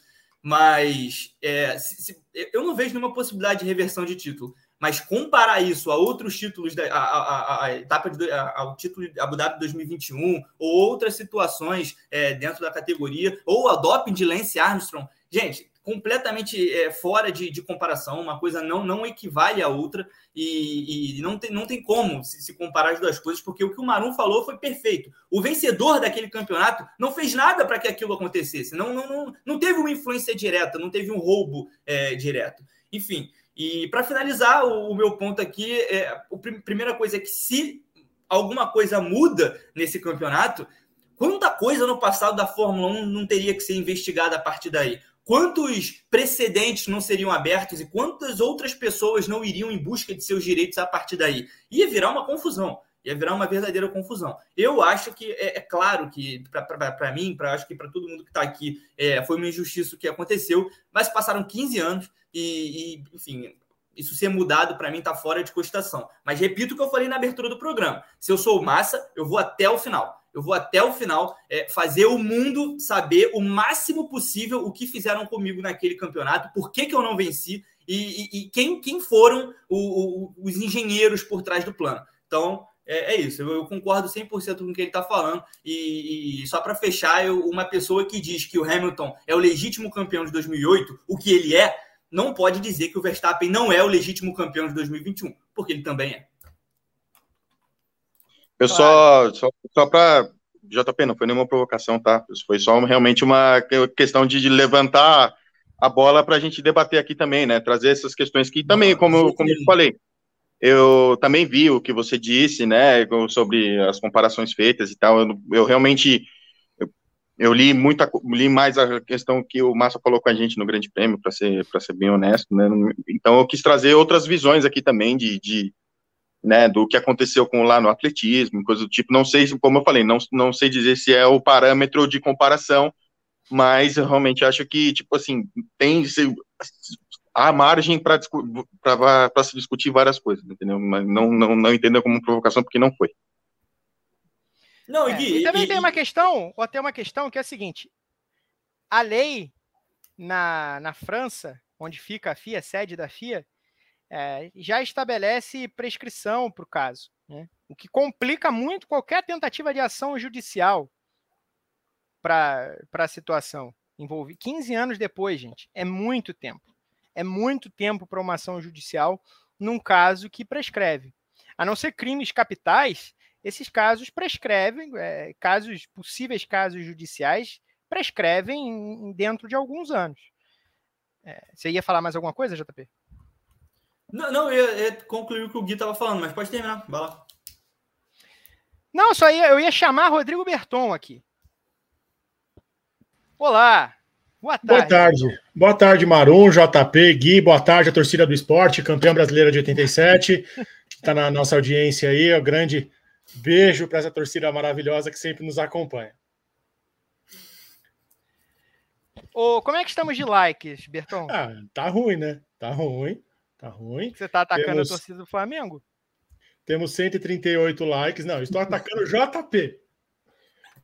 Mas é, se, se, eu não vejo nenhuma possibilidade de reversão de título. Mas comparar isso a outros títulos, da, a, a, a etapa de, a, ao título de Abu Dhabi 2021, ou outras situações é, dentro da categoria, ou a doping de Lance Armstrong, gente, completamente é, fora de, de, comparação, uma coisa não, não equivale à outra, e, e não, tem, não tem como se, se, comparar as duas coisas, porque o que o Marum falou foi perfeito. O vencedor daquele campeonato não fez nada para que aquilo acontecesse, não, não, não, não teve uma influência direta, não teve um roubo é, direto. Enfim, e para finalizar, o, o, meu ponto aqui, é, a primeira coisa é que se alguma coisa muda nesse campeonato, quanta coisa no passado da Fórmula 1 não teria que ser investigada a partir daí? Quantos precedentes não seriam abertos e quantas outras pessoas não iriam em busca de seus direitos a partir daí? Ia virar uma confusão ia virar uma verdadeira confusão. Eu acho que é, é claro que para mim, para acho que para todo mundo que está aqui, é, foi uma injustiça o que aconteceu, mas passaram 15 anos e, e enfim, isso ser mudado para mim está fora de cogitação. Mas repito o que eu falei na abertura do programa: se eu sou massa, eu vou até o final. Eu vou até o final é, fazer o mundo saber o máximo possível o que fizeram comigo naquele campeonato, por que, que eu não venci e, e, e quem, quem foram o, o, os engenheiros por trás do plano. Então, é, é isso, eu, eu, concordo 100% com o que ele está falando. E, e só para fechar, eu, uma pessoa que diz que o Hamilton é o legítimo campeão de 2008, o que ele é, não pode dizer que o Verstappen não é o legítimo campeão de 2021, porque ele também é. Eu claro. só, só, só para. JP, não foi nenhuma provocação, tá? Foi só realmente uma questão de, de levantar a bola para a gente debater aqui também, né? Trazer essas questões que também, como, como eu falei, eu também vi o que você disse, né? Sobre as comparações feitas e tal. Eu, eu realmente eu li muita, li mais a questão que o Massa falou com a gente no Grande Prêmio, para ser, para ser bem honesto, né? Então eu quis trazer outras visões aqui também de, de né, do que aconteceu com lá no atletismo, coisa do tipo. Não sei, como eu falei, não, não sei dizer se é o parâmetro de comparação, mas eu realmente acho que, tipo assim, tem se, há margem para se discutir várias coisas, entendeu? Mas não, não, não entenda como provocação, porque não foi. Não, é, e, também e, tem uma questão, ou tem uma questão que é a seguinte: a lei na, na França, onde fica a FIA, a sede da FIA, é, já estabelece prescrição para o caso, né? o que complica muito qualquer tentativa de ação judicial para a situação. Envolve 15 anos depois, gente. É muito tempo. É muito tempo para uma ação judicial num caso que prescreve. A não ser crimes capitais, esses casos prescrevem, é, casos possíveis casos judiciais prescrevem dentro de alguns anos. É, você ia falar mais alguma coisa, JP? Não, não, eu ia, concluir o que o Gui estava falando, mas pode terminar, vai lá. Não, só ia, eu ia chamar Rodrigo Berton aqui. Olá, boa tarde. Boa tarde, boa tarde, Marum, JP, Gui, boa tarde, a torcida do esporte, campeão brasileira de 87, está na nossa audiência aí, o grande Beijo para essa torcida maravilhosa que sempre nos acompanha. Ô, como é que estamos de likes, Berton? Ah, tá ruim, né? Tá ruim. Tá ruim. Você tá atacando Temos... a torcida do Flamengo? Temos 138 likes. Não, estou atacando o JP.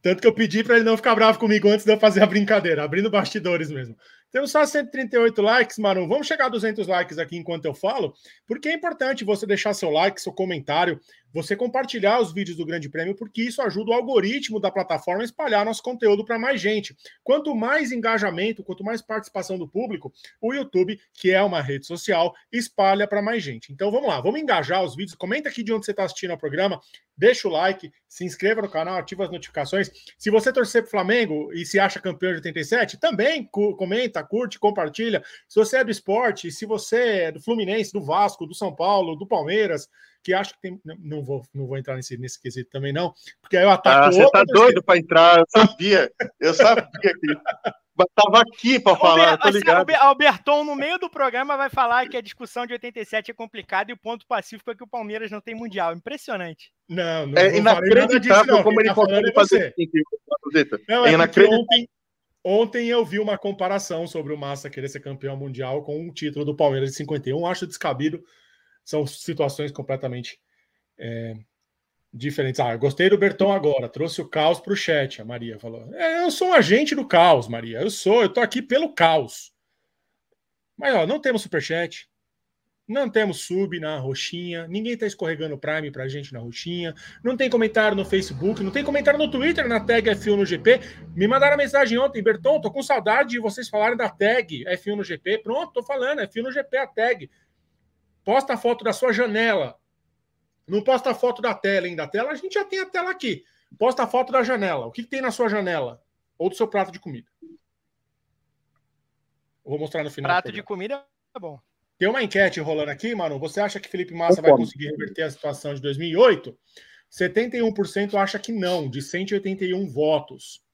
Tanto que eu pedi para ele não ficar bravo comigo antes de eu fazer a brincadeira, abrindo bastidores mesmo. Temos só 138 likes, Marum. Vamos chegar a 200 likes aqui enquanto eu falo, porque é importante você deixar seu like, seu comentário, você compartilhar os vídeos do Grande Prêmio, porque isso ajuda o algoritmo da plataforma a espalhar nosso conteúdo para mais gente. Quanto mais engajamento, quanto mais participação do público, o YouTube, que é uma rede social, espalha para mais gente. Então vamos lá, vamos engajar os vídeos. Comenta aqui de onde você está assistindo o programa, deixa o like, se inscreva no canal, ativa as notificações. Se você torcer para o Flamengo e se acha campeão de 87, também comenta, curte, compartilha. Se você é do esporte, se você é do Fluminense, do Vasco, do São Paulo, do Palmeiras, que acho que tem. Não vou, não vou entrar nesse, nesse quesito também, não, porque aí eu ataco. Ah, você tá doido para entrar, eu sabia. Eu sabia que. Tava aqui para falar, tô ligado. O Alberton, no meio do programa, vai falar que a discussão de 87 é complicada e o ponto pacífico é que o Palmeiras não tem Mundial. Impressionante. Não, não É inacreditável como ele tá consegue é fazer isso. Não, é, é inacreditável. Ontem, Ontem eu vi uma comparação sobre o Massa querer ser campeão mundial com um título do Palmeiras de 51. Acho descabido. São situações completamente é, diferentes. Ah, gostei do Bertão agora. Trouxe o caos para o chat, a Maria falou. É, eu sou um agente do caos, Maria. Eu sou, eu tô aqui pelo caos. Mas ó, não temos superchat. Não temos sub na roxinha, ninguém tá escorregando Prime pra gente na roxinha, não tem comentário no Facebook, não tem comentário no Twitter na tag F1 no GP. Me mandaram mensagem ontem, Berton, tô com saudade de vocês falarem da tag F1 no GP. Pronto, tô falando, F1 no GP a tag. Posta a foto da sua janela. Não posta a foto da tela, hein? Da tela a gente já tem a tela aqui. Posta a foto da janela. O que, que tem na sua janela? Ou do seu prato de comida? Eu vou mostrar no final. Prato de comida é bom. Tem uma enquete rolando aqui, mano. Você acha que Felipe Massa vai conseguir reverter a situação de 2008? 71% acha que não, de 181 votos.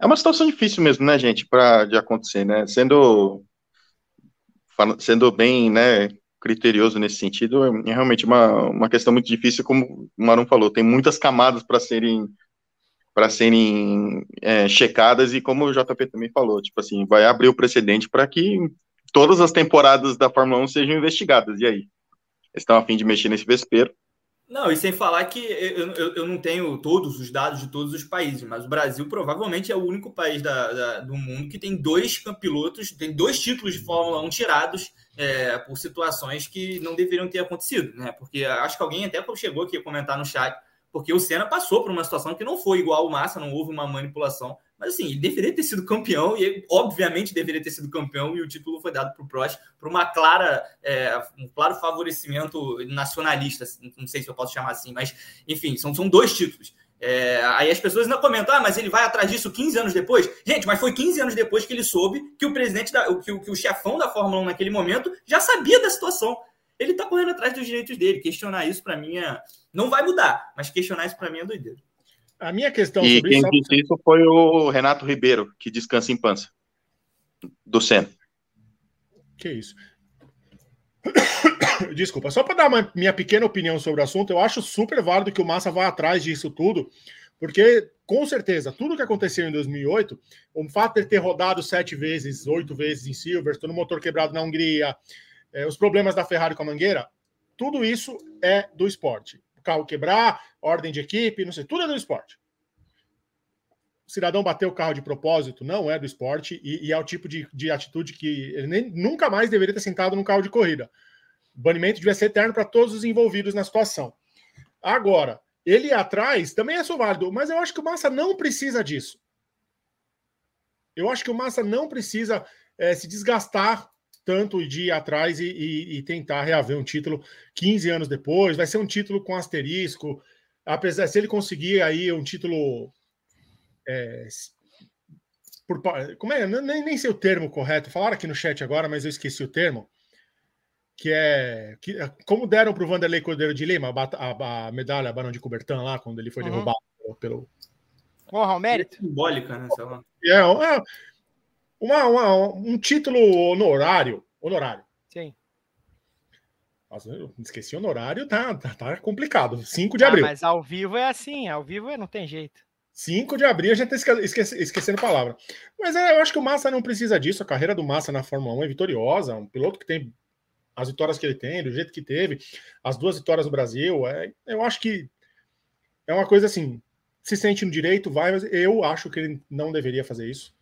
É uma situação difícil mesmo, né, gente, para de acontecer, né? Sendo sendo bem, né, criterioso nesse sentido, é realmente uma, uma questão muito difícil, como o Marum falou, tem muitas camadas para serem para serem é, checadas e como o JP também falou, tipo assim, vai abrir o precedente para que todas as temporadas da Fórmula 1 sejam investigadas. E aí? Estão a fim de mexer nesse vespeiro. Não, e sem falar que eu, eu, eu, não tenho todos os dados de todos os países, mas o Brasil provavelmente é o único país da, da, do mundo que tem dois pilotos, tem dois títulos de Fórmula 1 tirados é, por situações que não deveriam ter acontecido, né? Porque acho que alguém até chegou aqui a comentar no chat, porque o Senna passou por uma situação que não foi igual o Massa, não houve uma manipulação, mas assim, ele deveria ter sido campeão, e ele, obviamente deveria ter sido campeão, e o título foi dado para o Prost por uma clara, é, um claro favorecimento nacionalista, não sei se eu posso chamar assim, mas enfim, são, são dois títulos. É, aí as pessoas ainda comentam, ah, mas ele vai atrás disso 15 anos depois. Gente, mas foi 15 anos depois que ele soube que o presidente, da, que, o, que o chefão da Fórmula 1 naquele momento já sabia da situação. Ele está correndo atrás dos direitos dele. Questionar isso para mim é... não vai mudar, mas questionar isso para mim é doideira. A minha questão e sobre quem isso... disse isso foi o Renato Ribeiro, que descansa em pança, do Senna. Que isso. Desculpa, só para dar uma minha pequena opinião sobre o assunto, eu acho super válido que o Massa vá atrás disso tudo, porque com certeza, tudo que aconteceu em 2008, o fato de ele ter rodado sete vezes, oito vezes em Silverstone, o motor quebrado na Hungria, é, os problemas da Ferrari com a mangueira, tudo isso é do esporte carro quebrar, ordem de equipe, não sei, tudo é do esporte. O cidadão bateu o carro de propósito, não é do esporte, e, e é o tipo de, de atitude que ele nem, nunca mais deveria ter sentado num carro de corrida. O banimento devia ser eterno para todos os envolvidos na situação. Agora, ele atrás também é só válido, mas eu acho que o Massa não precisa disso. Eu acho que o Massa não precisa é, se desgastar tanto de ir atrás e, e, e, tentar reaver um título 15 anos depois. Vai ser um título com asterisco. Apesar se ele conseguir aí um título. É, por, como é? Nem, nem sei o termo correto. Falaram aqui no chat agora, mas eu esqueci o termo. Que é. Que, como deram para o Vanderlei Cordeiro de Lima a, a, a medalha Barão de Coubertin lá, quando ele foi uhum. derrubado pelo. Honra ao mérito? Simbólica, né? Sei lá. É, é, uma, uma, um título honorário. Honorário. Sim. Nossa, eu esqueci honorário, tá, tá, tá complicado. 5 de ah, abril. Mas ao vivo é assim, ao vivo não tem jeito. 5 de abril, a gente está esquece, esquecendo a palavra. Mas é, eu acho que o Massa não precisa disso. A carreira do Massa na Fórmula 1 é vitoriosa. Um piloto que tem as vitórias que ele tem, do jeito que teve, as duas vitórias no Brasil. É, eu acho que é uma coisa assim. Se sente no direito, vai, mas eu acho que ele não deveria fazer isso,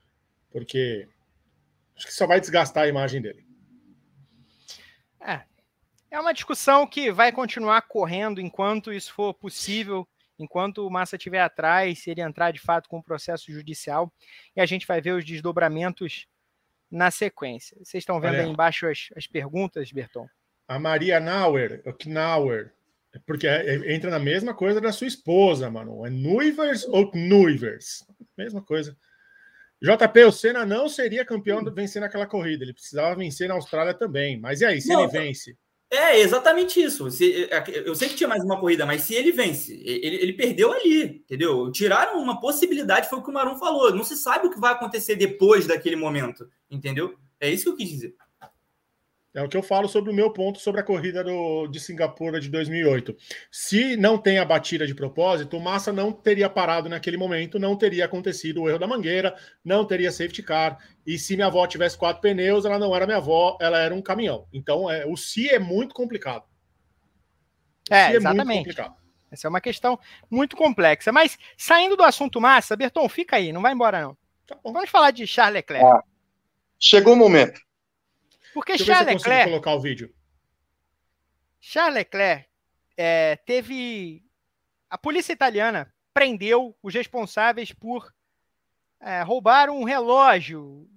porque acho que só vai desgastar a imagem dele. É. É uma discussão que vai continuar correndo enquanto isso for possível enquanto o Massa estiver atrás, se ele entrar de fato com o processo judicial, e a gente vai ver os desdobramentos na sequência. Vocês estão vendo Olha, aí embaixo as, as perguntas, Berton? A Maria Nauer, Knauer, porque é, é, entra na mesma coisa da sua esposa, mano. É Nuivers ou Nuivers? Mesma coisa. JP, o Senna não seria campeão vencendo aquela corrida. Ele precisava vencer na Austrália também. Mas e aí, se não, ele vence? É, exatamente isso. Se, é, eu sei que tinha mais uma corrida, mas se ele vence, ele, ele perdeu ali, entendeu? Tiraram uma possibilidade, foi o que o Marum falou. Não se sabe o que vai acontecer depois daquele momento, entendeu? É isso que eu quis dizer. É o que eu falo sobre o meu ponto sobre a corrida do, de Singapura de 2008. Se não tem a batida de propósito, o Massa não teria parado naquele momento, não teria acontecido o erro da mangueira, não teria safety car. E se minha avó tivesse quatro pneus, ela não era minha avó, ela era um caminhão. Então, é, o se é muito complicado. É, exatamente. É Essa é uma questão muito complexa. Mas, saindo do assunto Massa, Berton, fica aí, não vai embora não. Tá Vamos falar de Charles Leclerc. Ah, chegou o momento. Porque Deixa Charles Leclerc. colocar o vídeo. Charles Leclerc é, teve. A polícia italiana prendeu os responsáveis por é, roubar um relógio,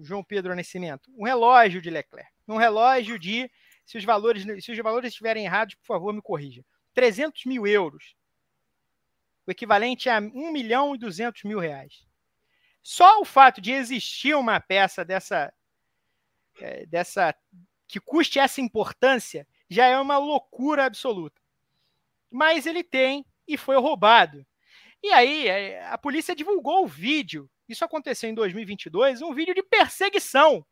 João Pedro Nascimento, um relógio de Leclerc. Um relógio de, se os valores, se os valores estiverem errados, por favor, me corrija. 300 mil euros. O equivalente a 1 milhão e 200 mil reais. Só o fato de existir uma peça dessa, é, dessa que custe essa importância já é uma loucura absoluta. Mas ele tem e foi roubado. E aí é, a polícia divulgou o vídeo. Isso aconteceu em 2022, um vídeo de perseguição.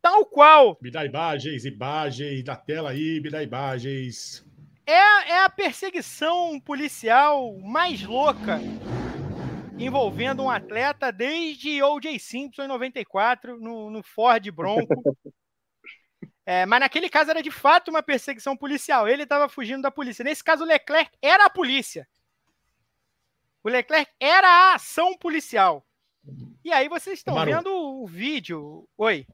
Tal qual. Me dá imagens, imagens da tela aí, me dá imagens. É, é a perseguição policial mais louca envolvendo um atleta desde O.J. Simpson em 94, no, no Ford Bronco. É, mas naquele caso era de fato uma perseguição policial. Ele estava fugindo da polícia. Nesse caso, o Leclerc era a polícia. O Leclerc era a ação policial. E aí vocês estão Maru. vendo o vídeo. Oi.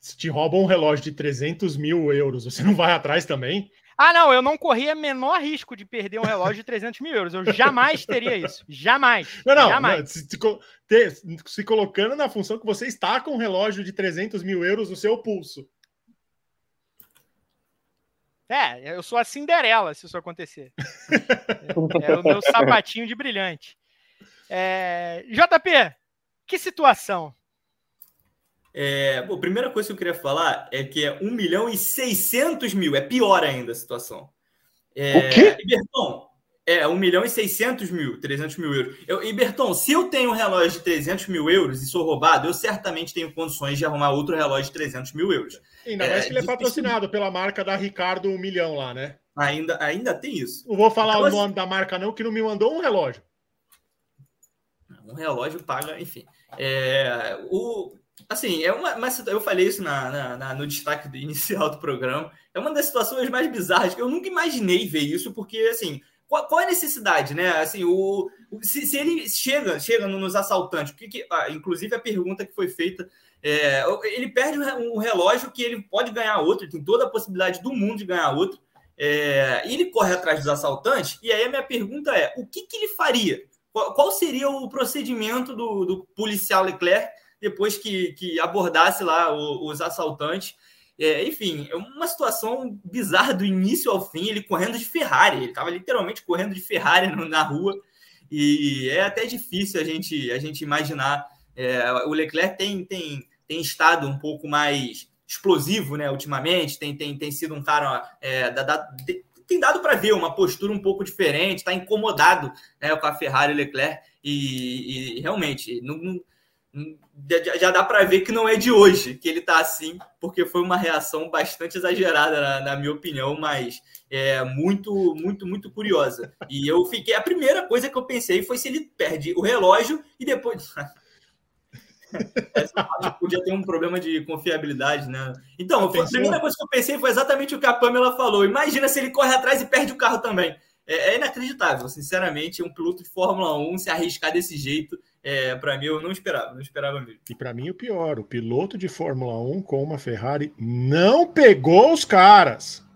Se te roubam um relógio de 300 mil euros, você não vai atrás também? Ah, não, eu não corria menor risco de perder um relógio de 300 mil euros. Eu jamais teria isso. Jamais. Não, não. Jamais. não se, se, se, colocando na função que você está com um relógio de 300 mil euros no seu pulso. É, eu sou a Cinderela se isso acontecer. é, é o meu sapatinho de brilhante. É, JP, que situação? É, bom, a primeira coisa que eu queria falar é que é 1 milhão e 600 mil, é pior ainda a situação. É, o quê? Berton, é 1 milhão e 600 mil, 300 mil euros. Eu, e Berton, se eu tenho um relógio de 300 mil euros e sou roubado, eu certamente tenho condições de arrumar outro relógio de 300 mil euros. Ainda é, mais que ele é patrocinado pela marca da Ricardo um milhão lá, né? Ainda, ainda tem isso. Não vou falar então, o nome assim, da marca, não, que não me mandou um relógio. Um relógio paga, enfim. É, o, Assim, é uma, mas eu falei isso na, na, na, no destaque inicial do programa. É uma das situações mais bizarras que eu nunca imaginei ver isso, porque assim, qual, qual é a necessidade, né? Assim, o, o se, se, ele chega, chega nos assaltantes, que, que ah, inclusive a pergunta que foi feita, é, ele perde um relógio que ele pode ganhar outro, tem toda a possibilidade do mundo de ganhar outro. É, e ele corre atrás dos assaltantes, e aí a minha pergunta é: o que, que ele faria? Qual, qual seria o procedimento do, do policial Leclerc? Depois que, que abordasse lá os, os assaltantes. É, enfim, é uma situação bizarra do início ao fim, ele correndo de Ferrari, ele estava literalmente correndo de Ferrari na rua, e é até difícil a gente, a gente imaginar. É, o Leclerc tem, tem, tem estado um pouco mais explosivo né, ultimamente, tem, tem, tem sido um cara. É, da, da, tem dado para ver uma postura um pouco diferente, está incomodado né, com a Ferrari e Leclerc, e, e realmente, não, não já dá para ver que não é de hoje que ele está assim, porque foi uma reação bastante exagerada, na, na, minha opinião, mas é muito, muito, muito curiosa. E eu fiquei. A primeira coisa que eu pensei foi se ele perde o relógio e depois. Essa parte podia ter um problema de confiabilidade, né? Então, a primeira coisa que eu pensei foi exatamente o que a Pamela falou. Imagina se ele corre atrás e perde o carro também. É, é inacreditável, sinceramente, um piloto de Fórmula 1 se arriscar desse jeito. É, para mim, eu não esperava, não esperava mesmo. E para mim, o pior: o piloto de Fórmula 1 com uma Ferrari não pegou os caras.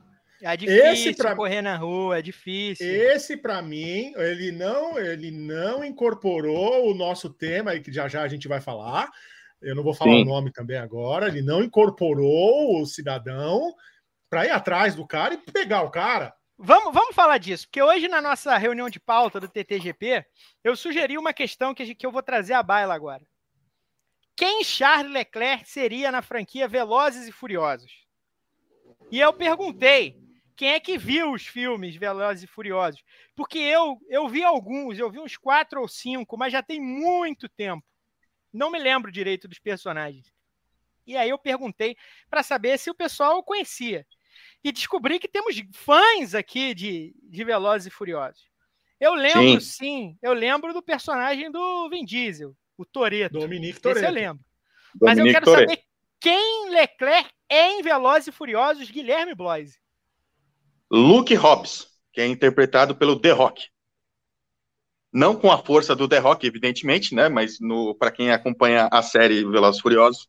É difícil esse pra... correr na rua, é difícil. Esse, para mim, ele não, ele não incorporou o nosso tema, que já já a gente vai falar. Eu não vou falar Sim. o nome também agora. Ele não incorporou o cidadão para ir atrás do cara e pegar o cara. Vamos, vamos falar disso, porque hoje na nossa reunião de pauta do TTGP, eu sugeri uma questão que, que eu vou trazer à baila agora. Quem Charles Leclerc seria na franquia Velozes e Furiosos? E eu perguntei quem é que viu os filmes Velozes e Furiosos? Porque eu, eu vi alguns, eu vi uns quatro ou cinco, mas já tem muito tempo. Não me lembro direito dos personagens. E aí eu perguntei para saber se o pessoal conhecia. E descobri que temos fãs aqui de, de Velozes e Furiosos. Eu lembro, sim. sim. eu lembro do personagem do Vin Diesel, o Toreto. Dominique Toreto. Esse eu lembro. Dominique Mas eu quero Toretto. saber quem Leclerc é em Velozes e Furiosos, Guilherme Bloise. Luke Hobbs, que é interpretado pelo The Rock. Não com a força do The Rock, evidentemente, né? Mas para quem acompanha a série Velozes Furiosos,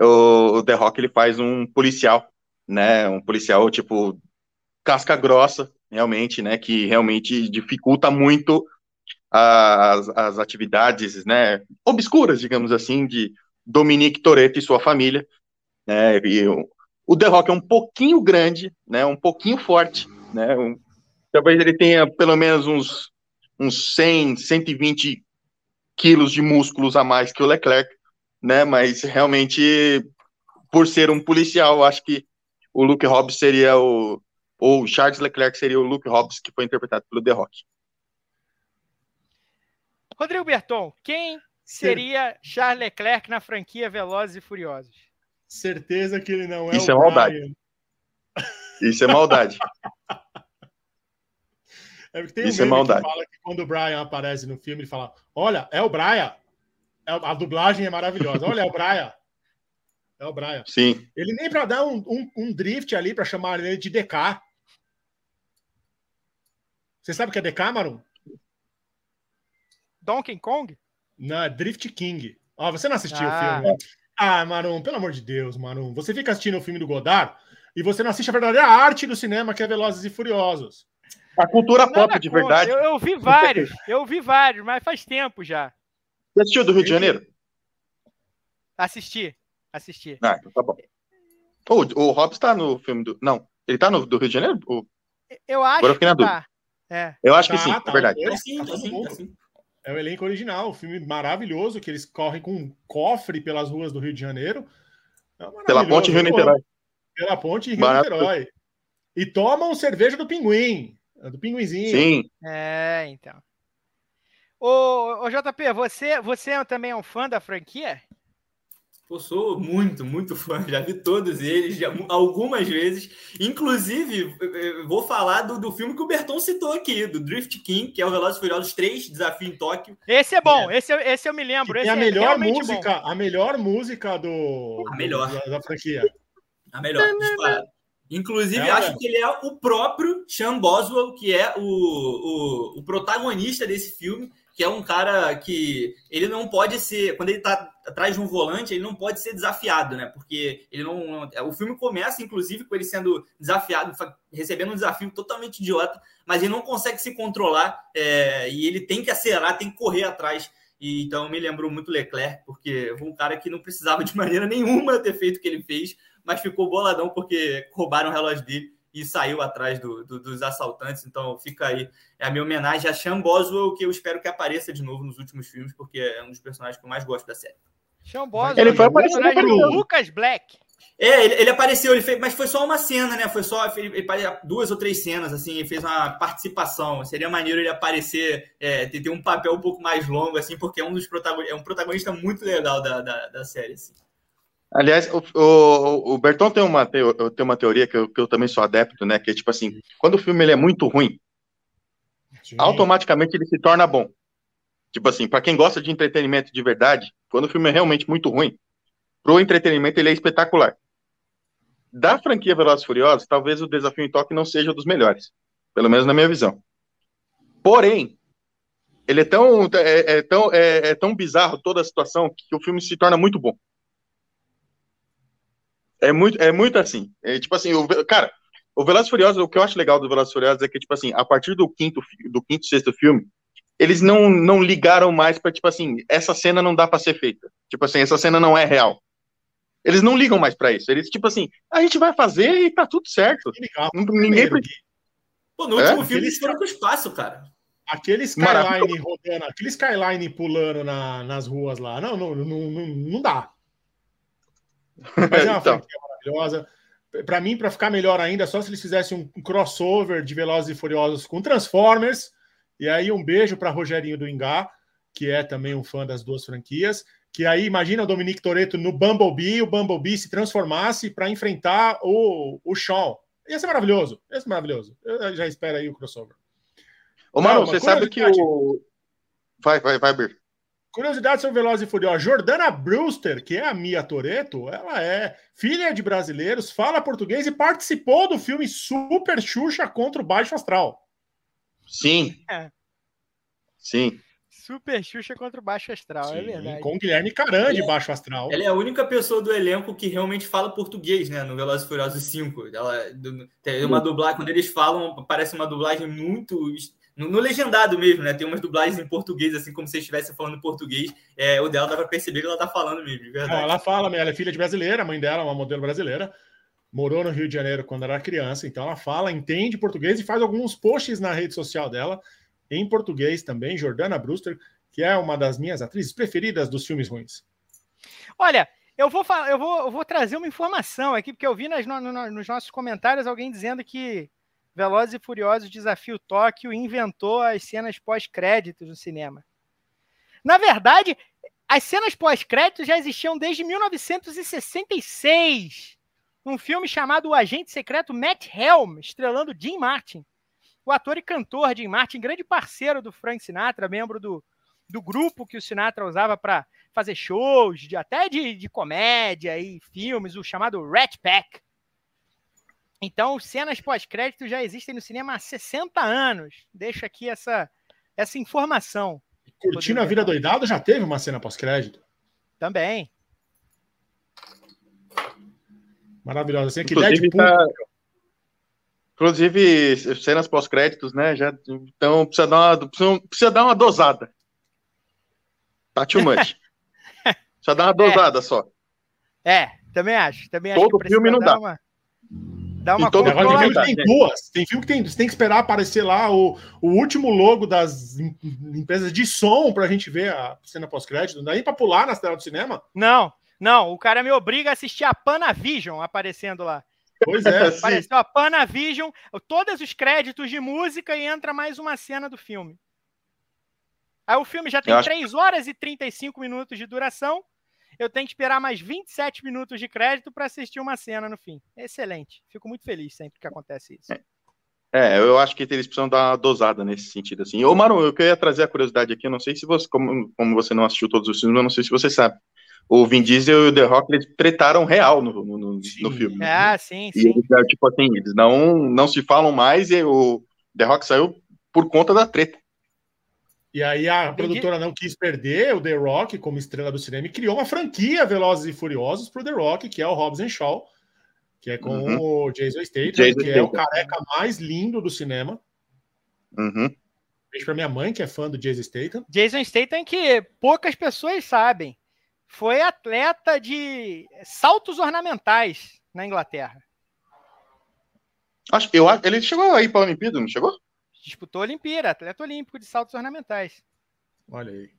o, o The Rock ele faz um policial, né? Um policial tipo casca grossa, realmente, né? Que realmente dificulta muito as, as atividades, né? Obscuras, digamos assim, de Dominique Toretto e sua família. Né, e o The Rock é um pouquinho grande, né? Um pouquinho forte, né? Um, talvez ele tenha pelo menos uns, uns 100, 120 quilos de músculos a mais que o Leclerc, né? Mas realmente, por ser um policial, acho que o Luke Hobbs seria o ou Charles Leclerc seria o Luke Hobbs que foi interpretado pelo The Rock. Rodrigo Berton, quem seria Charles Leclerc na franquia Velozes e Furiosos? certeza que ele não é Isso é maldade. Isso é maldade. É porque tem um Isso é maldade. que fala que quando o Brian aparece no filme, ele fala: Olha, é o Brian. É, a dublagem é maravilhosa. Olha, é o Brian. É o Brian. Sim. Ele nem para dar um, um, um, drift ali para chamar ele de DK. Você sabe o que é DK, Marum? Donkey Kong? Não, é Drift King. Ó, você não assistiu ah. o filme. Né? Ah, Marum, pelo amor de Deus, Marum. Você fica assistindo o filme do Godard e você não assiste a verdadeira arte do cinema, que é Velozes e Furiosos. A cultura pop de verdade. Eu, eu, vi vários, eu vi vários, mas faz tempo já. Você assistiu do Rio de Janeiro? Assisti, assisti. Ah, então tá bom. O, o Hobbs tá no filme do. Não, ele tá no do Rio de Janeiro? O... Eu acho Agora eu fiquei na dúvida. Tá. É. Eu acho tá, que sim, tá, é verdade. Tá, sim, tá, sim, tá, sim. É o elenco original, um filme maravilhoso, que eles correm com um cofre pelas ruas do Rio de Janeiro. É pela ponte Rio-Niterói. Pela ponte Rio-Niterói. E tomam cerveja do pinguim, do pinguinzinho. Sim. É, então. Ô, ô JP, você, você também é um fã da franquia? Eu sou muito, muito fã, já vi todos eles já, algumas vezes. Inclusive, vou falar do, do filme que o Berton citou aqui, do Drift King, que é o Velozes Furiosos 3, Desafio em Tóquio. Esse é bom, é. Esse, esse eu me lembro. Esse a é melhor música, bom. a melhor música do, a melhor. Da, da franquia. A melhor, disparado. Inclusive, é, acho é. que ele é o próprio Sean Boswell, que é o, o, o protagonista desse filme que é um cara que ele não pode ser, quando ele está atrás de um volante, ele não pode ser desafiado, né? Porque ele não, o filme começa inclusive com ele sendo desafiado, recebendo um desafio totalmente idiota, mas ele não consegue se controlar é, e ele tem que acelerar, tem que correr atrás. E, então me lembrou muito Leclerc, porque foi um cara que não precisava de maneira nenhuma ter feito o que ele fez, mas ficou boladão porque roubaram o relógio dele e saiu atrás do, do, dos assaltantes. Então fica aí é a minha homenagem a Sean Boswell, que eu espero que apareça de novo nos últimos filmes, porque é um dos personagens que eu mais gosto da série. Sean Boswell, ele foi aparecer no Lucas Black. É, ele, ele, apareceu, ele fez, mas foi só uma cena, né? Foi só ele, duas ou três cenas, assim, ele fez uma participação. Seria maneiro ele aparecer, é, ter, um papel um pouco mais longo, assim, porque é um dos protagonistas, é um protagonista muito legal da, da, da série, assim. Aliás, o, o, o Berton tem uma, tem uma teoria que eu, que eu também sou adepto, né? Que é tipo assim, quando o filme ele é muito ruim, Sim. automaticamente ele se torna bom. Tipo assim, para quem gosta de entretenimento de verdade, quando o filme é realmente muito ruim, pro entretenimento ele é espetacular da franquia Velozes Furiosos, talvez o desafio em Tóquio não seja um dos melhores, pelo menos na minha visão. Porém, ele é tão, é, é tão, é, é, tão bizarro toda a situação que o filme se torna muito bom. É muito, é muito assim. É, tipo assim, o, cara, o Velozes Furiosos, o que eu acho legal do Velozes Furiosos é que, tipo assim, a partir do quinto, do quinto sexto filme, eles não, não ligaram mais para tipo assim, essa cena não dá para ser feita. Tipo assim, essa cena não é real. Eles não ligam mais para isso. Eles, tipo assim, a gente vai fazer e tá tudo certo. Legal. Ninguém. Pô, no último é? filme eles foram pro espaço, cara. Aquele skyline rodando, aquele skyline pulando na, nas ruas lá. Não, não, não, não, não dá. Mas é uma então. franquia maravilhosa. Para mim, para ficar melhor ainda, só se eles fizessem um crossover de Velozes e Furiosos com Transformers. E aí, um beijo para Rogerinho do Ingá, que é também um fã das duas franquias que aí imagina o Dominique Toretto no Bumblebee, o Bumblebee se transformasse para enfrentar o, o Sean. Ia ser maravilhoso, ia ser maravilhoso. Eu já espero aí o crossover. Ô, Mano, você sabe que o... Vai, vai, vai, Bir. Curiosidade sobre Veloz e Furiosa. Jordana Brewster, que é a Mia Toretto, ela é filha de brasileiros, fala português e participou do filme Super Xuxa contra o Baixo Astral. Sim. É. Sim. Super Xuxa contra o Baixo Astral, é Sim, é verdade. Com Guilherme Caran de Baixo Astral. Ela é a única pessoa do elenco que realmente fala português, né? No Velozes e Furiosos 5. Ela tem uma dublagem, quando eles falam, parece uma dublagem muito. No, no, legendado mesmo, né? Tem umas dublagens em português, assim como se estivesse falando português. É, o dela dá pra perceber que ela tá falando mesmo, de verdade. Não, ela fala, ela é filha de brasileira, a mãe dela é uma modelo brasileira. Morou no Rio de Janeiro quando era criança, então ela fala, entende português e faz alguns posts na rede social dela em português também. Jordana Brewster, que é uma das minhas atrizes preferidas dos filmes ruins. Olha, eu vou, eu vou, eu vou trazer uma informação aqui, porque eu vi nas, no, no, nos nossos comentários alguém dizendo que Velozes e Furiosos Desafio Tóquio inventou as cenas pós-créditos no cinema. Na verdade, as cenas pós-créditos já existiam desde 1966, um filme chamado O Agente Secreto Matt Helm, estrelando Jim Martin. O ator e cantor Jim Martin, grande parceiro do Frank Sinatra, membro do do grupo que o Sinatra usava para fazer shows, de, até de, de comédia e filmes, o chamado Rat Pack. Então, cenas pós-crédito já existem no cinema há 60 anos. Deixa aqui essa, essa informação. Curtindo a Vida Doidado já teve uma cena pós-crédito? Também. Maravilhosa. Assim, que Inclusive, tá... Inclusive, cenas pós-créditos, né? Já, então precisa dar, uma, precisa dar uma dosada. Tá too much. Só dá uma dosada é. só. É, também acho. Também Todo acho filme não dá. Uma, dá uma todo filme tem duas. Tem filme que tem, você tem que esperar aparecer lá o, o último logo das empresas de som pra gente ver a cena pós-crédito. Não dá nem pra pular na tela do cinema? Não, não. O cara me obriga a assistir a Panavision aparecendo lá. Pois é. Apareceu a Panavision, todos os créditos de música e entra mais uma cena do filme. Aí o filme já tem acho... 3 horas e 35 minutos de duração. Eu tenho que esperar mais 27 minutos de crédito para assistir uma cena no fim. Excelente. Fico muito feliz sempre que acontece isso. É, é eu acho que eles precisam dar uma dosada nesse sentido. Assim. Ô, Maru, eu queria trazer a curiosidade aqui. Eu não sei se você, como, como você não assistiu todos os filmes, eu não sei se você sabe. O Vin Diesel e o The Rock, eles tretaram real no, no, no, no filme. Ah, sim, sim. Eles, tipo assim, eles não, não se falam mais e o The Rock saiu por conta da treta. E aí a produtora não quis perder o The Rock como estrela do cinema e criou uma franquia Velozes e Furiosos para o The Rock, que é o Hobbs and Shaw, que é com uhum. o Jason Statham, Jason que Statham. é o careca mais lindo do cinema. Uhum. Beijo para minha mãe, que é fã do Jason Statham. Jason Statham, que poucas pessoas sabem, foi atleta de saltos ornamentais na Inglaterra. Acho, eu, ele chegou aí para a Olimpíada, não chegou? Disputou a Olimpíada, atleta olímpico de saltos ornamentais. Olha aí.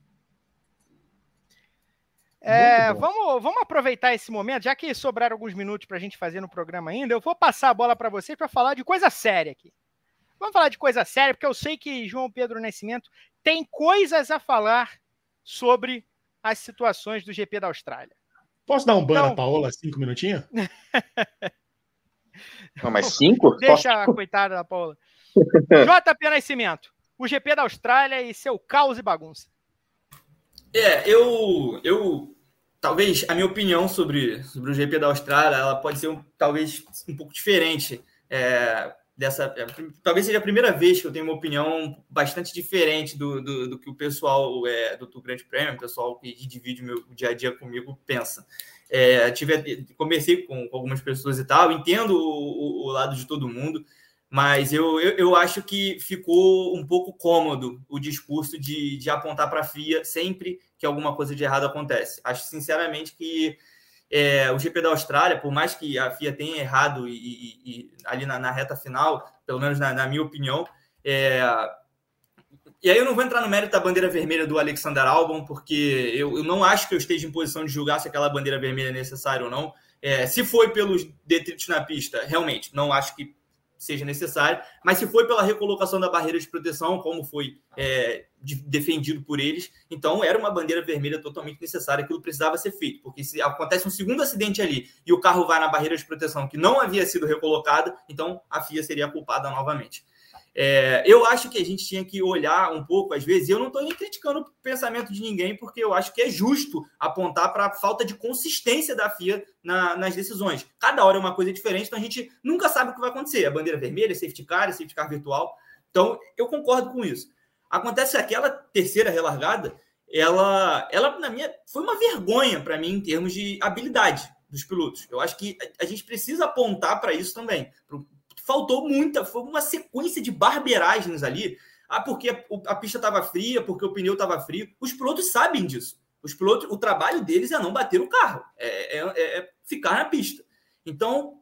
É, vamos, vamos aproveitar esse momento, já que sobraram alguns minutos para a gente fazer no programa ainda, eu vou passar a bola para vocês para falar de coisa séria aqui. Vamos falar de coisa séria, porque eu sei que João Pedro Nascimento tem coisas a falar sobre as situações do GP da Austrália. Posso dar um banho então... na Paola, cinco minutinhos? Não, mas cinco? Deixa a coitada da Paola. JP Nascimento, o GP da Austrália e seu caos e bagunça. É, eu, eu talvez a minha opinião sobre, sobre o GP da Austrália ela pode ser um, talvez um pouco diferente é, dessa. É, talvez seja a primeira vez que eu tenho uma opinião bastante diferente do, do, do que o pessoal é, do, do Grande Prêmio, o pessoal que divide o meu dia a dia comigo pensa. É, tive, conversei com, com, algumas pessoas e tal, entendo o, o, o lado de todo mundo. Mas eu, eu, eu, acho que ficou um pouco cômodo o discurso de, de apontar para a FIA sempre que alguma coisa de errado acontece. Acho sinceramente que é, o GP da Austrália, por mais que a FIA tenha errado e, e, e ali na, na, reta final, pelo menos na, na minha opinião, é, e aí eu não vou entrar no mérito da bandeira vermelha do Alexander Albon, porque eu, eu, não acho que eu esteja em posição de julgar se aquela bandeira vermelha é necessária ou não. É, se foi pelos detritos na pista, realmente, não acho que seja necessário, mas se foi pela recolocação da barreira de proteção, como foi é, de, defendido por eles, então era uma bandeira vermelha totalmente necessária, aquilo precisava ser feito, porque se acontece um segundo acidente ali e o carro vai na barreira de proteção que não havia sido recolocada, então a FIA seria culpada novamente. É, eu acho que a gente tinha que olhar um pouco, às vezes, eu não estou nem criticando o pensamento de ninguém, porque eu acho que é justo apontar para a falta de consistência da FIA na, nas decisões. Cada hora é uma coisa diferente, então a gente nunca sabe o que vai acontecer. A bandeira vermelha, safety car, safety car virtual. Então, eu concordo com isso. Acontece aquela terceira relargada, ela, ela na minha, foi uma vergonha para mim em termos de habilidade dos pilotos. Eu acho que a, a gente precisa apontar para isso também, faltou muita, foi uma sequência de barbeiragens ali. Ah, porque a, pista estava fria, porque o pneu estava frio. Os pilotos sabem disso. Os pilotos, o trabalho deles é não bater o carro, é, é, é ficar na pista. Então,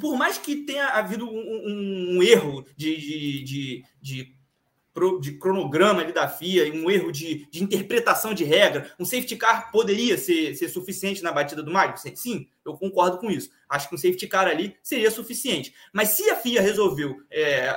por mais que tenha havido um, um, um erro de, de, de, de de cronograma ali da FIA, um erro de, de interpretação de regra, um safety car poderia ser, ser suficiente na batida do Magnussen? Sim, eu concordo com isso. Acho que um safety car ali seria suficiente. Mas se a FIA resolveu, é,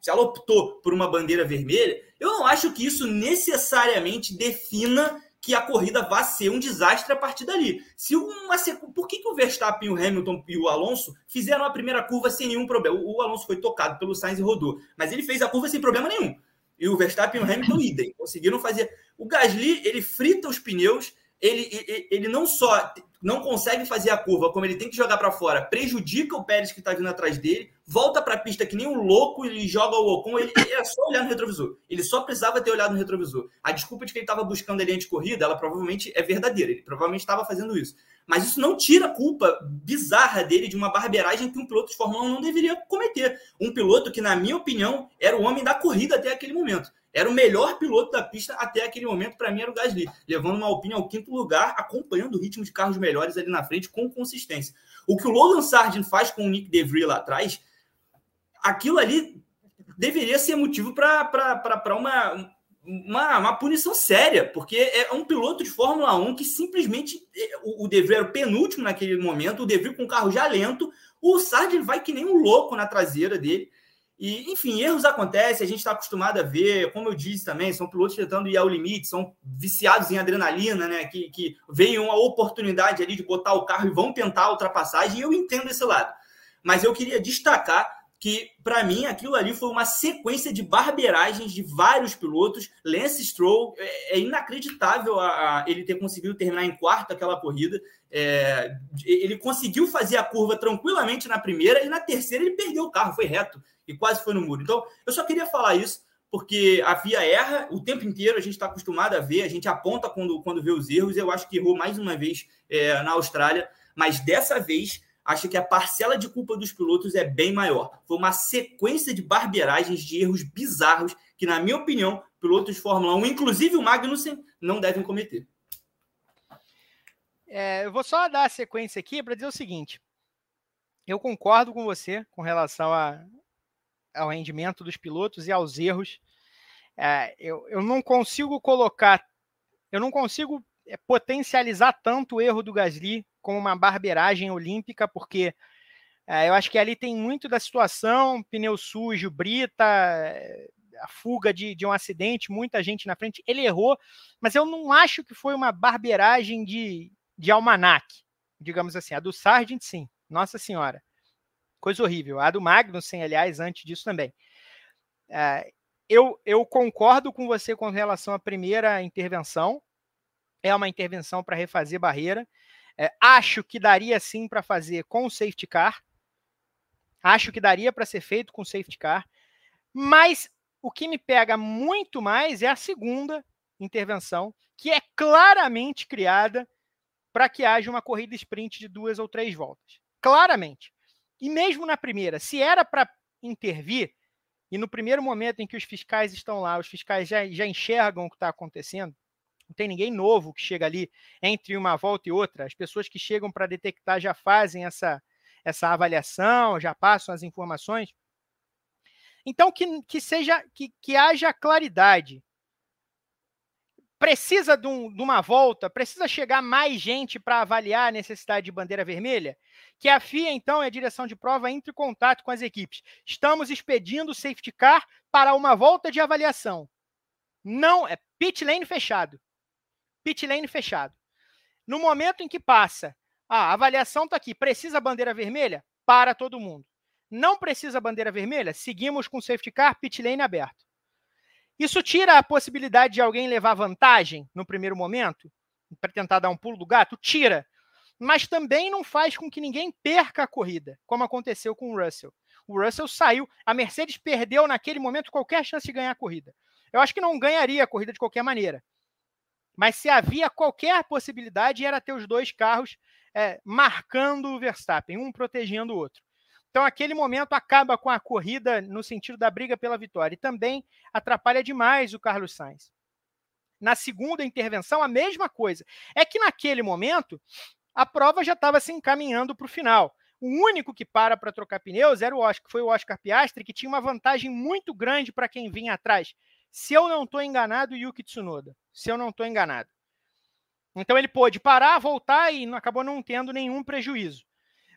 se ela optou por uma bandeira vermelha, eu não acho que isso necessariamente defina que a corrida vá ser um desastre a partir dali. Se uma por que, que o Verstappen, o Hamilton e o Alonso fizeram a primeira curva sem nenhum problema? O Alonso foi tocado pelo Sainz e rodou, mas ele fez a curva sem problema nenhum. E o Verstappen e o Hamilton idem. Conseguiram fazer. O Gasly, ele frita os pneus, ele, ele, ele não só não consegue fazer a curva como ele tem que jogar para fora, prejudica o Pérez que está vindo atrás dele, volta para a pista que nem um louco e joga o Ocon. Ele, é só olhar no retrovisor. Ele só precisava ter olhado no retrovisor. A desculpa de que ele estava buscando ali de corrida, ela provavelmente é verdadeira. Ele provavelmente estava fazendo isso. Mas isso não tira a culpa bizarra dele de uma barbeiragem que um piloto de Fórmula 1 não deveria cometer. Um piloto que, na minha opinião, era o homem da corrida até aquele momento. Era o melhor piloto da pista até aquele momento, para mim, era o Gasly, levando uma Alpine ao quinto lugar, acompanhando o ritmo de carros melhores ali na frente com consistência. O que o Logan Sargent faz com o Nick DeVry lá atrás, aquilo ali deveria ser motivo para uma, uma, uma punição séria, porque é um piloto de Fórmula 1 que simplesmente é, o, o era o penúltimo naquele momento, o De Vries com o carro já lento, o Sargent vai que nem um louco na traseira dele. E, enfim, erros acontecem, a gente está acostumado a ver, como eu disse também, são pilotos tentando ir ao limite, são viciados em adrenalina, né? Que, que veem uma oportunidade ali de botar o carro e vão tentar a ultrapassagem, e eu entendo esse lado. Mas eu queria destacar que para mim aquilo ali foi uma sequência de barbeiragens de vários pilotos. Lance Stroll é, é inacreditável a, a, ele ter conseguido terminar em quarto aquela corrida. É, ele conseguiu fazer a curva tranquilamente na primeira e na terceira ele perdeu o carro, foi reto e quase foi no muro. Então eu só queria falar isso porque a FIA erra o tempo inteiro, a gente está acostumado a ver, a gente aponta quando, quando vê os erros. Eu acho que errou mais uma vez é, na Austrália, mas dessa vez acho que a parcela de culpa dos pilotos é bem maior. Foi uma sequência de barbeiragens, de erros bizarros que, na minha opinião, pilotos de Fórmula 1, inclusive o Magnussen, não devem cometer. É, eu vou só dar a sequência aqui para dizer o seguinte. Eu concordo com você com relação a, ao rendimento dos pilotos e aos erros. É, eu, eu não consigo colocar, eu não consigo é, potencializar tanto o erro do Gasly como uma barbeiragem olímpica, porque é, eu acho que ali tem muito da situação, pneu sujo, brita, é, a fuga de, de um acidente, muita gente na frente. Ele errou, mas eu não acho que foi uma barbeiragem de, de almanac, digamos assim. A do Sargent, sim. Nossa Senhora. Coisa horrível. A do Magnussen, aliás, antes disso também. É, eu, eu concordo com você com relação à primeira intervenção. É uma intervenção para refazer barreira. É, acho que daria sim para fazer com o safety car. Acho que daria para ser feito com o safety car. Mas o que me pega muito mais é a segunda intervenção, que é claramente criada para que haja uma corrida sprint de duas ou três voltas. Claramente. E mesmo na primeira, se era para intervir, e no primeiro momento em que os fiscais estão lá, os fiscais já, já enxergam o que está acontecendo, não tem ninguém novo que chega ali entre uma volta e outra. As pessoas que chegam para detectar já fazem essa, essa avaliação, já passam as informações. Então, que, que seja que, que haja claridade. Precisa de, um, de uma volta, precisa chegar mais gente para avaliar a necessidade de bandeira vermelha? Que a FIA, então, e a direção de prova entre em contato com as equipes. Estamos expedindo o safety car para uma volta de avaliação. Não, é pit lane fechado. Pit lane fechado. No momento em que passa, ah, a avaliação está aqui, precisa bandeira vermelha? Para todo mundo. Não precisa bandeira vermelha? Seguimos com safety car, pit lane aberto. Isso tira a possibilidade de alguém levar vantagem no primeiro momento, para tentar dar um pulo do gato? Tira. Mas também não faz com que ninguém perca a corrida, como aconteceu com o Russell. O Russell saiu, a Mercedes perdeu naquele momento qualquer chance de ganhar a corrida. Eu acho que não ganharia a corrida de qualquer maneira. Mas se havia qualquer possibilidade, era ter os dois carros é, marcando o Verstappen, um protegendo o outro. Então, aquele momento acaba com a corrida no sentido da briga pela vitória e também atrapalha demais o Carlos Sainz. Na segunda intervenção, a mesma coisa. É que naquele momento, a prova já estava se encaminhando para o final. O único que para para trocar pneus era o Oscar, foi o Oscar Piastri, que tinha uma vantagem muito grande para quem vinha atrás. Se eu não estou enganado, Yuki Tsunoda. Se eu não estou enganado. Então ele pôde parar, voltar e acabou não tendo nenhum prejuízo.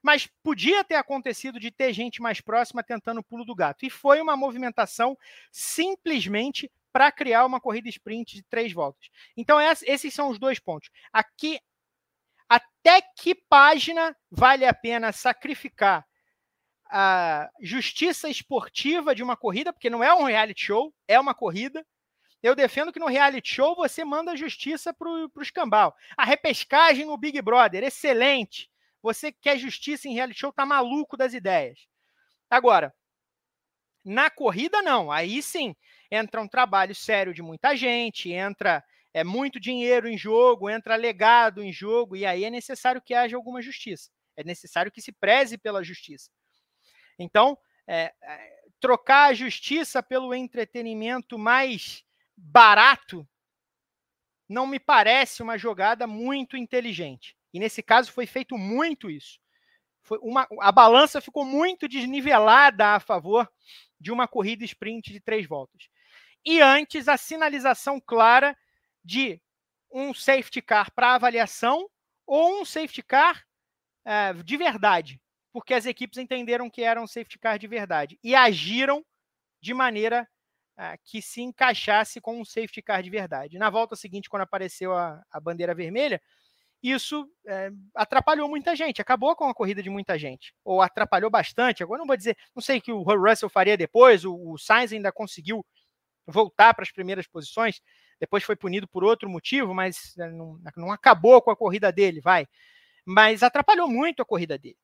Mas podia ter acontecido de ter gente mais próxima tentando o pulo do gato. E foi uma movimentação simplesmente para criar uma corrida sprint de três voltas. Então, esses são os dois pontos. Aqui, até que página vale a pena sacrificar a justiça esportiva de uma corrida, porque não é um reality show, é uma corrida. Eu defendo que no reality show você manda a justiça para o escambau. A repescagem no Big Brother, excelente. Você quer justiça em reality show, tá maluco das ideias. Agora, na corrida, não. Aí sim, entra um trabalho sério de muita gente, entra é muito dinheiro em jogo, entra legado em jogo, e aí é necessário que haja alguma justiça. É necessário que se preze pela justiça. Então, é, é, trocar a justiça pelo entretenimento mais barato não me parece uma jogada muito inteligente. E nesse caso foi feito muito isso. Foi uma, a balança ficou muito desnivelada a favor de uma corrida sprint de três voltas. E antes, a sinalização clara de um safety car para avaliação ou um safety car é, de verdade, porque as equipes entenderam que era um safety car de verdade e agiram de maneira é, que se encaixasse com um safety car de verdade. Na volta seguinte, quando apareceu a, a bandeira vermelha, isso é, atrapalhou muita gente, acabou com a corrida de muita gente, ou atrapalhou bastante. Agora não vou dizer, não sei o que o Russell faria depois, o, o Sainz ainda conseguiu voltar para as primeiras posições, depois foi punido por outro motivo, mas é, não, não acabou com a corrida dele, vai. Mas atrapalhou muito a corrida dele.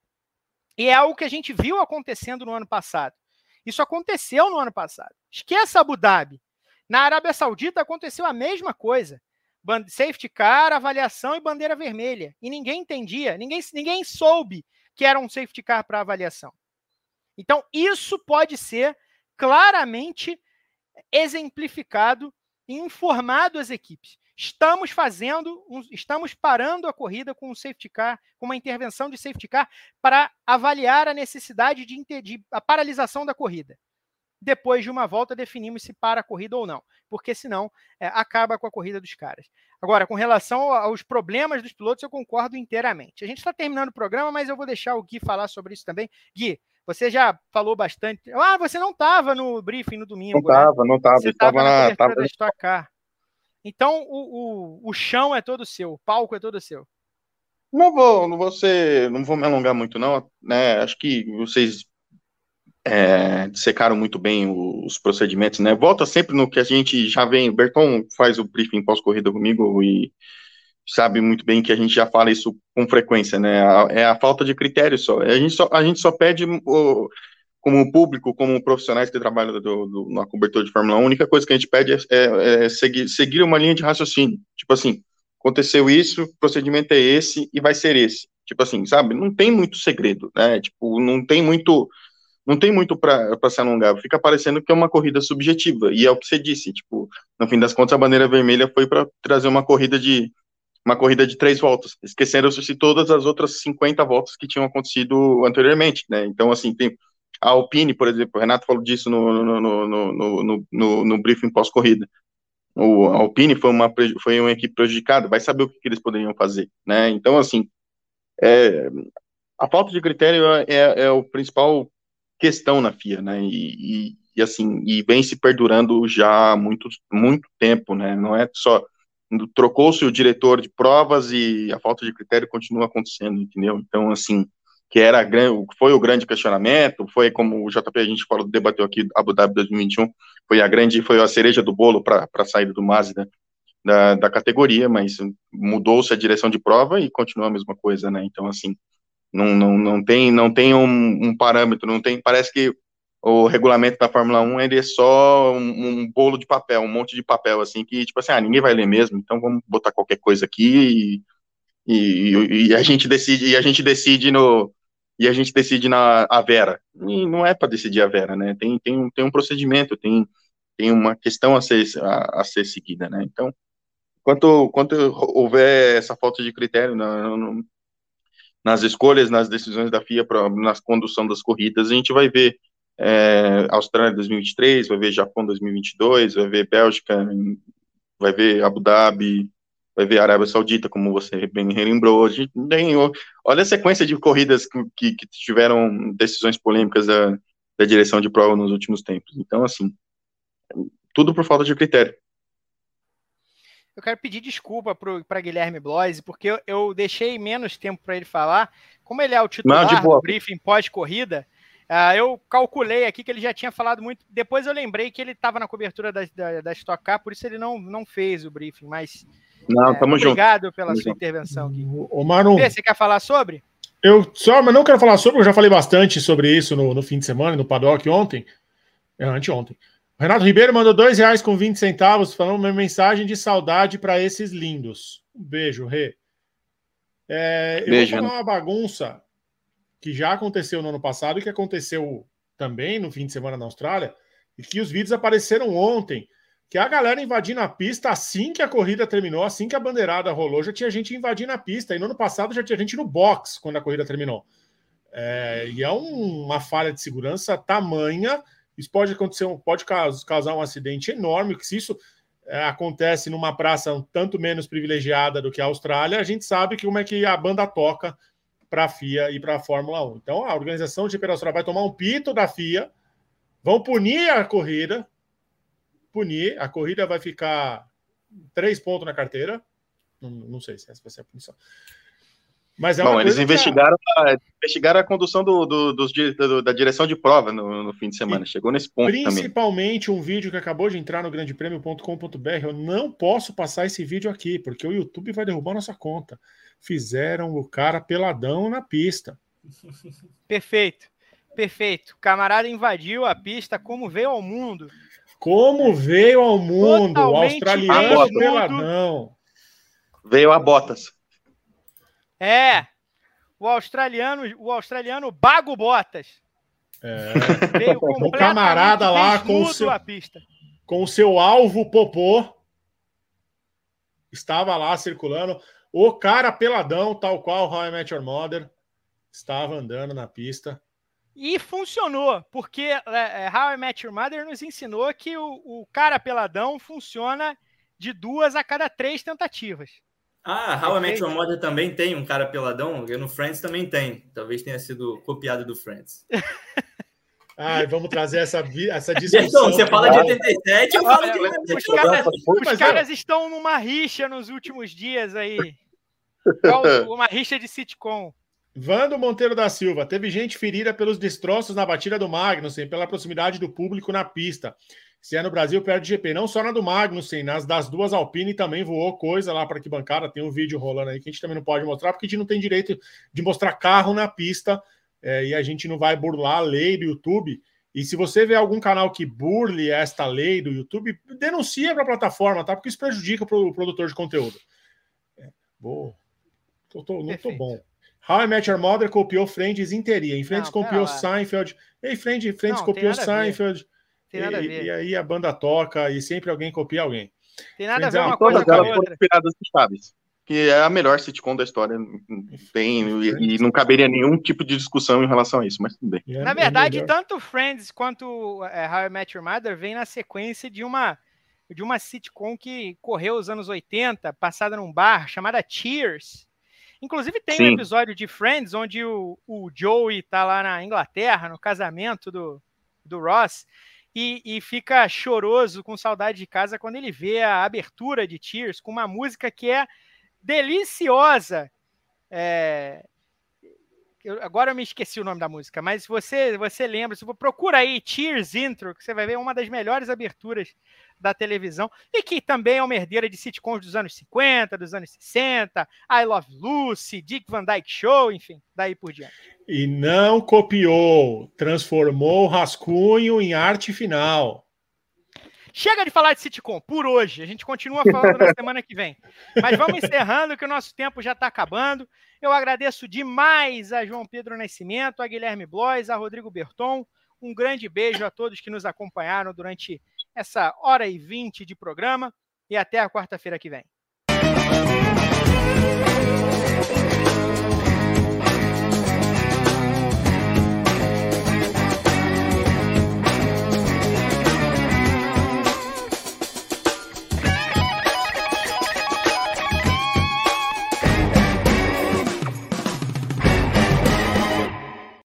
E é algo que a gente viu acontecendo no ano passado. Isso aconteceu no ano passado. Esqueça Abu Dhabi. Na Arábia Saudita aconteceu a mesma coisa safety car, avaliação e bandeira vermelha. E ninguém entendia, ninguém, ninguém soube que era um safety car para avaliação. Então, isso pode ser claramente exemplificado e informado às equipes. Estamos fazendo, estamos parando a corrida com um safety car, com uma intervenção de safety car para avaliar a necessidade de, de a paralisação da corrida. depois de uma volta definimos se para a corrida ou não, porque senão é, acaba com a corrida dos caras. Agora, com relação aos problemas dos pilotos, eu concordo inteiramente. A gente está terminando o programa, mas eu vou deixar o Gui falar sobre isso também. Gui, você já falou bastante. Ah, você não estava no briefing no domingo. Não estava, né? não estava. Você estava na tava... da Stock Car. Então, o, o, o chão é todo seu, o palco é todo seu. Não vou, não vou ser, não vou me alongar muito, não. Né? Acho que vocês é, muito bem os procedimentos, né? Volta sempre no que a gente já vem. O Berton faz o briefing pós-corrida comigo e sabe muito bem que a gente já fala isso com frequência, né? É a falta de critério só. A gente só, a gente só pede, o, como público, como profissionais que trabalham do, do, na cobertura de Fórmula 1, a única coisa que a gente pede é, é, é seguir, seguir uma linha de raciocínio. Tipo assim, aconteceu isso, o procedimento é esse e vai ser esse. Tipo assim, sabe? Não tem muito segredo, né? Tipo, não tem muito não tem muito para se alongar, fica parecendo que é uma corrida subjetiva, e é o que você disse, tipo, no fim das contas a bandeira vermelha foi para trazer uma corrida de uma corrida de três voltas, esqueceram-se todas as outras 50 voltas que tinham acontecido anteriormente, né, então assim, tem a Alpine, por exemplo, o Renato falou disso no, no, no, no, no, no briefing pós-corrida, o a Alpine foi uma, foi uma equipe prejudicada, vai saber o que, que eles poderiam fazer, né, então assim, é, a falta de critério é, é, é o principal questão na FIA, né? E, e, e, assim, e vem se perdurando já há muito, muito tempo, né? Não é só trocou-se o diretor de provas e a falta de critério continua acontecendo, entendeu? Então, assim, que era foi o grande questionamento, foi como o JP a gente falou, debateu aqui Abu Dhabi 2021, foi a grande, foi a cereja do bolo para a saída do Mazda da, da categoria, mas mudou-se a direção de prova e continua a mesma coisa, né? Então, assim, não, não, não tem, não tem um, um, parâmetro, não tem, parece que o regulamento da Fórmula 1 ele é só um, um, bolo de papel, um monte de papel, assim, que, tipo assim, ah, ninguém vai ler mesmo, então vamos botar qualquer coisa aqui e, e, e a gente decide, e a gente decide no, e a gente decide na a Vera, e não é para decidir a Vera, né, tem, tem, um, tem um procedimento, tem, tem uma questão a ser, a, a ser seguida, né, então, quanto, quanto houver essa falta de critério, não nas escolhas, nas decisões da FIA pra, na condução das corridas, a gente vai ver é, Austrália 2023, vai ver Japão 2022, vai ver Bélgica, vai ver Abu Dhabi, vai ver Arábia Saudita, como você bem relembrou. A gente tem, olha a sequência de corridas que, que, que tiveram decisões polêmicas da, da direção de prova nos últimos tempos. Então, assim, tudo por falta de critério eu quero pedir desculpa para Guilherme Bloise, porque eu, eu, deixei menos tempo para ele falar. Como ele é o titular Não, do briefing pós-corrida, uh, eu calculei aqui que ele já tinha falado muito. Depois eu lembrei que ele estava na cobertura da, da, da Stock Car, por isso ele não, não fez o briefing. Mas Não, é, obrigado junto. pela tamo sua junto. intervenção aqui. O, Manu, você quer falar sobre? Eu só, mas não quero falar sobre, eu já falei bastante sobre isso no, no fim de semana, no paddock ontem, é, anteontem. Renato Ribeiro mandou dois reais com 20 centavos, falando uma mensagem de saudade para esses lindos. Um beijo, Rê. É, eu beijo. vou falar uma bagunça que já aconteceu no ano passado e que aconteceu também no fim de semana na Austrália, e que os vídeos apareceram ontem, que a galera invadindo a pista assim que a corrida terminou, assim que a bandeirada rolou, já tinha gente invadindo a pista, e no ano passado já tinha gente no box quando a corrida terminou. É, e é um, uma falha de segurança tamanha isso pode acontecer, pode causar um acidente enorme, que se isso é, acontece numa praça um tanto menos privilegiada do que a Austrália, a gente sabe que como é que a banda toca para a FIA e para a Fórmula 1. Então, a organização de Austrália vai tomar um pito da FIA, vão punir a corrida, punir, a corrida vai ficar três pontos na carteira, não, não sei se essa vai ser a punição. Mas é Bom, eles investigaram, a, investigaram a condução do, do, do, da direção de prova no, no fim de semana. E Chegou nesse ponto principalmente também. um vídeo que acabou de entrar no grandepremio.com.br. Eu não posso passar esse vídeo aqui, porque o YouTube vai derrubar nossa conta. Fizeram o cara peladão na pista. Perfeito, perfeito. O camarada invadiu a pista como veio ao mundo. Como veio ao mundo, Totalmente o australiano peladão. Veio a botas. É. O australiano, o australiano Bago Botas. É. Veio o camarada lá com o seu com o seu alvo popô estava lá circulando. O cara peladão, tal qual How I Met Your Mother, estava andando na pista E funcionou, porque é, How I Met Your Mother nos ensinou que o, o cara peladão funciona de duas a cada três tentativas. Ah, How I Met Your Mother também tem um cara peladão, e no Friends também tem. Talvez tenha sido copiado do Friends. Ah, vamos trazer essa, essa discussão. Então, você fala de 87, eu falo de 87. Os caras, os caras estão numa rixa nos últimos dias aí. Uma rixa de sitcom. Vando Monteiro da Silva, teve gente ferida pelos destroços na batida do Magnussen, pela proximidade do público na pista. Se é no Brasil, perde GP. Não só na do Magnussen, nas das duas Alpine também voou coisa lá para que bancada. Tem um vídeo rolando aí que a gente também não pode mostrar, porque a gente não tem direito de mostrar carro na pista é, e a gente não vai burlar a lei do YouTube. E se você vê algum canal que burle esta lei do YouTube, denuncia para a plataforma, tá? Porque isso prejudica o produtor de conteúdo. É, boa. Tô, tô, não tô bom. How I Met Your Mother copiou Friends inteirinha. Em Friends não, copiou Seinfeld. Ei, Friends, Friends não, copiou Seinfeld. Tem nada e, a ver. E aí a banda toca e sempre alguém copia alguém. Tem nada Friends a ver é uma coisa com a outra. Chaves que é a melhor sitcom da história. Tem, e, e, não caberia nenhum tipo de discussão em relação a isso, mas tudo bem. É na verdade, tanto Friends quanto é, How I Met Your Mother vem na sequência de uma de uma sitcom que correu os anos 80, passada num bar, chamada Cheers. Inclusive tem Sim. um episódio de Friends onde o, o Joey tá lá na Inglaterra, no casamento do, do Ross, e, e, fica choroso, com saudade de casa, quando ele vê a abertura de Cheers com uma música que é deliciosa. É... Eu, agora eu me esqueci o nome da música, mas se você, você lembra, se você procura aí Tears Intro, que você vai ver uma das melhores aberturas da televisão, e que também é uma herdeira de sitcoms dos anos 50, dos anos 60, I Love Lucy, Dick Van Dyke Show, enfim, daí por diante. E não copiou, transformou o rascunho em arte final. Chega de falar de sitcom por hoje. A gente continua falando na semana que vem. Mas vamos encerrando, que o nosso tempo já está acabando. Eu agradeço demais a João Pedro Nascimento, a Guilherme Blois, a Rodrigo Berton. Um grande beijo a todos que nos acompanharam durante essa hora e vinte de programa. E até a quarta-feira que vem.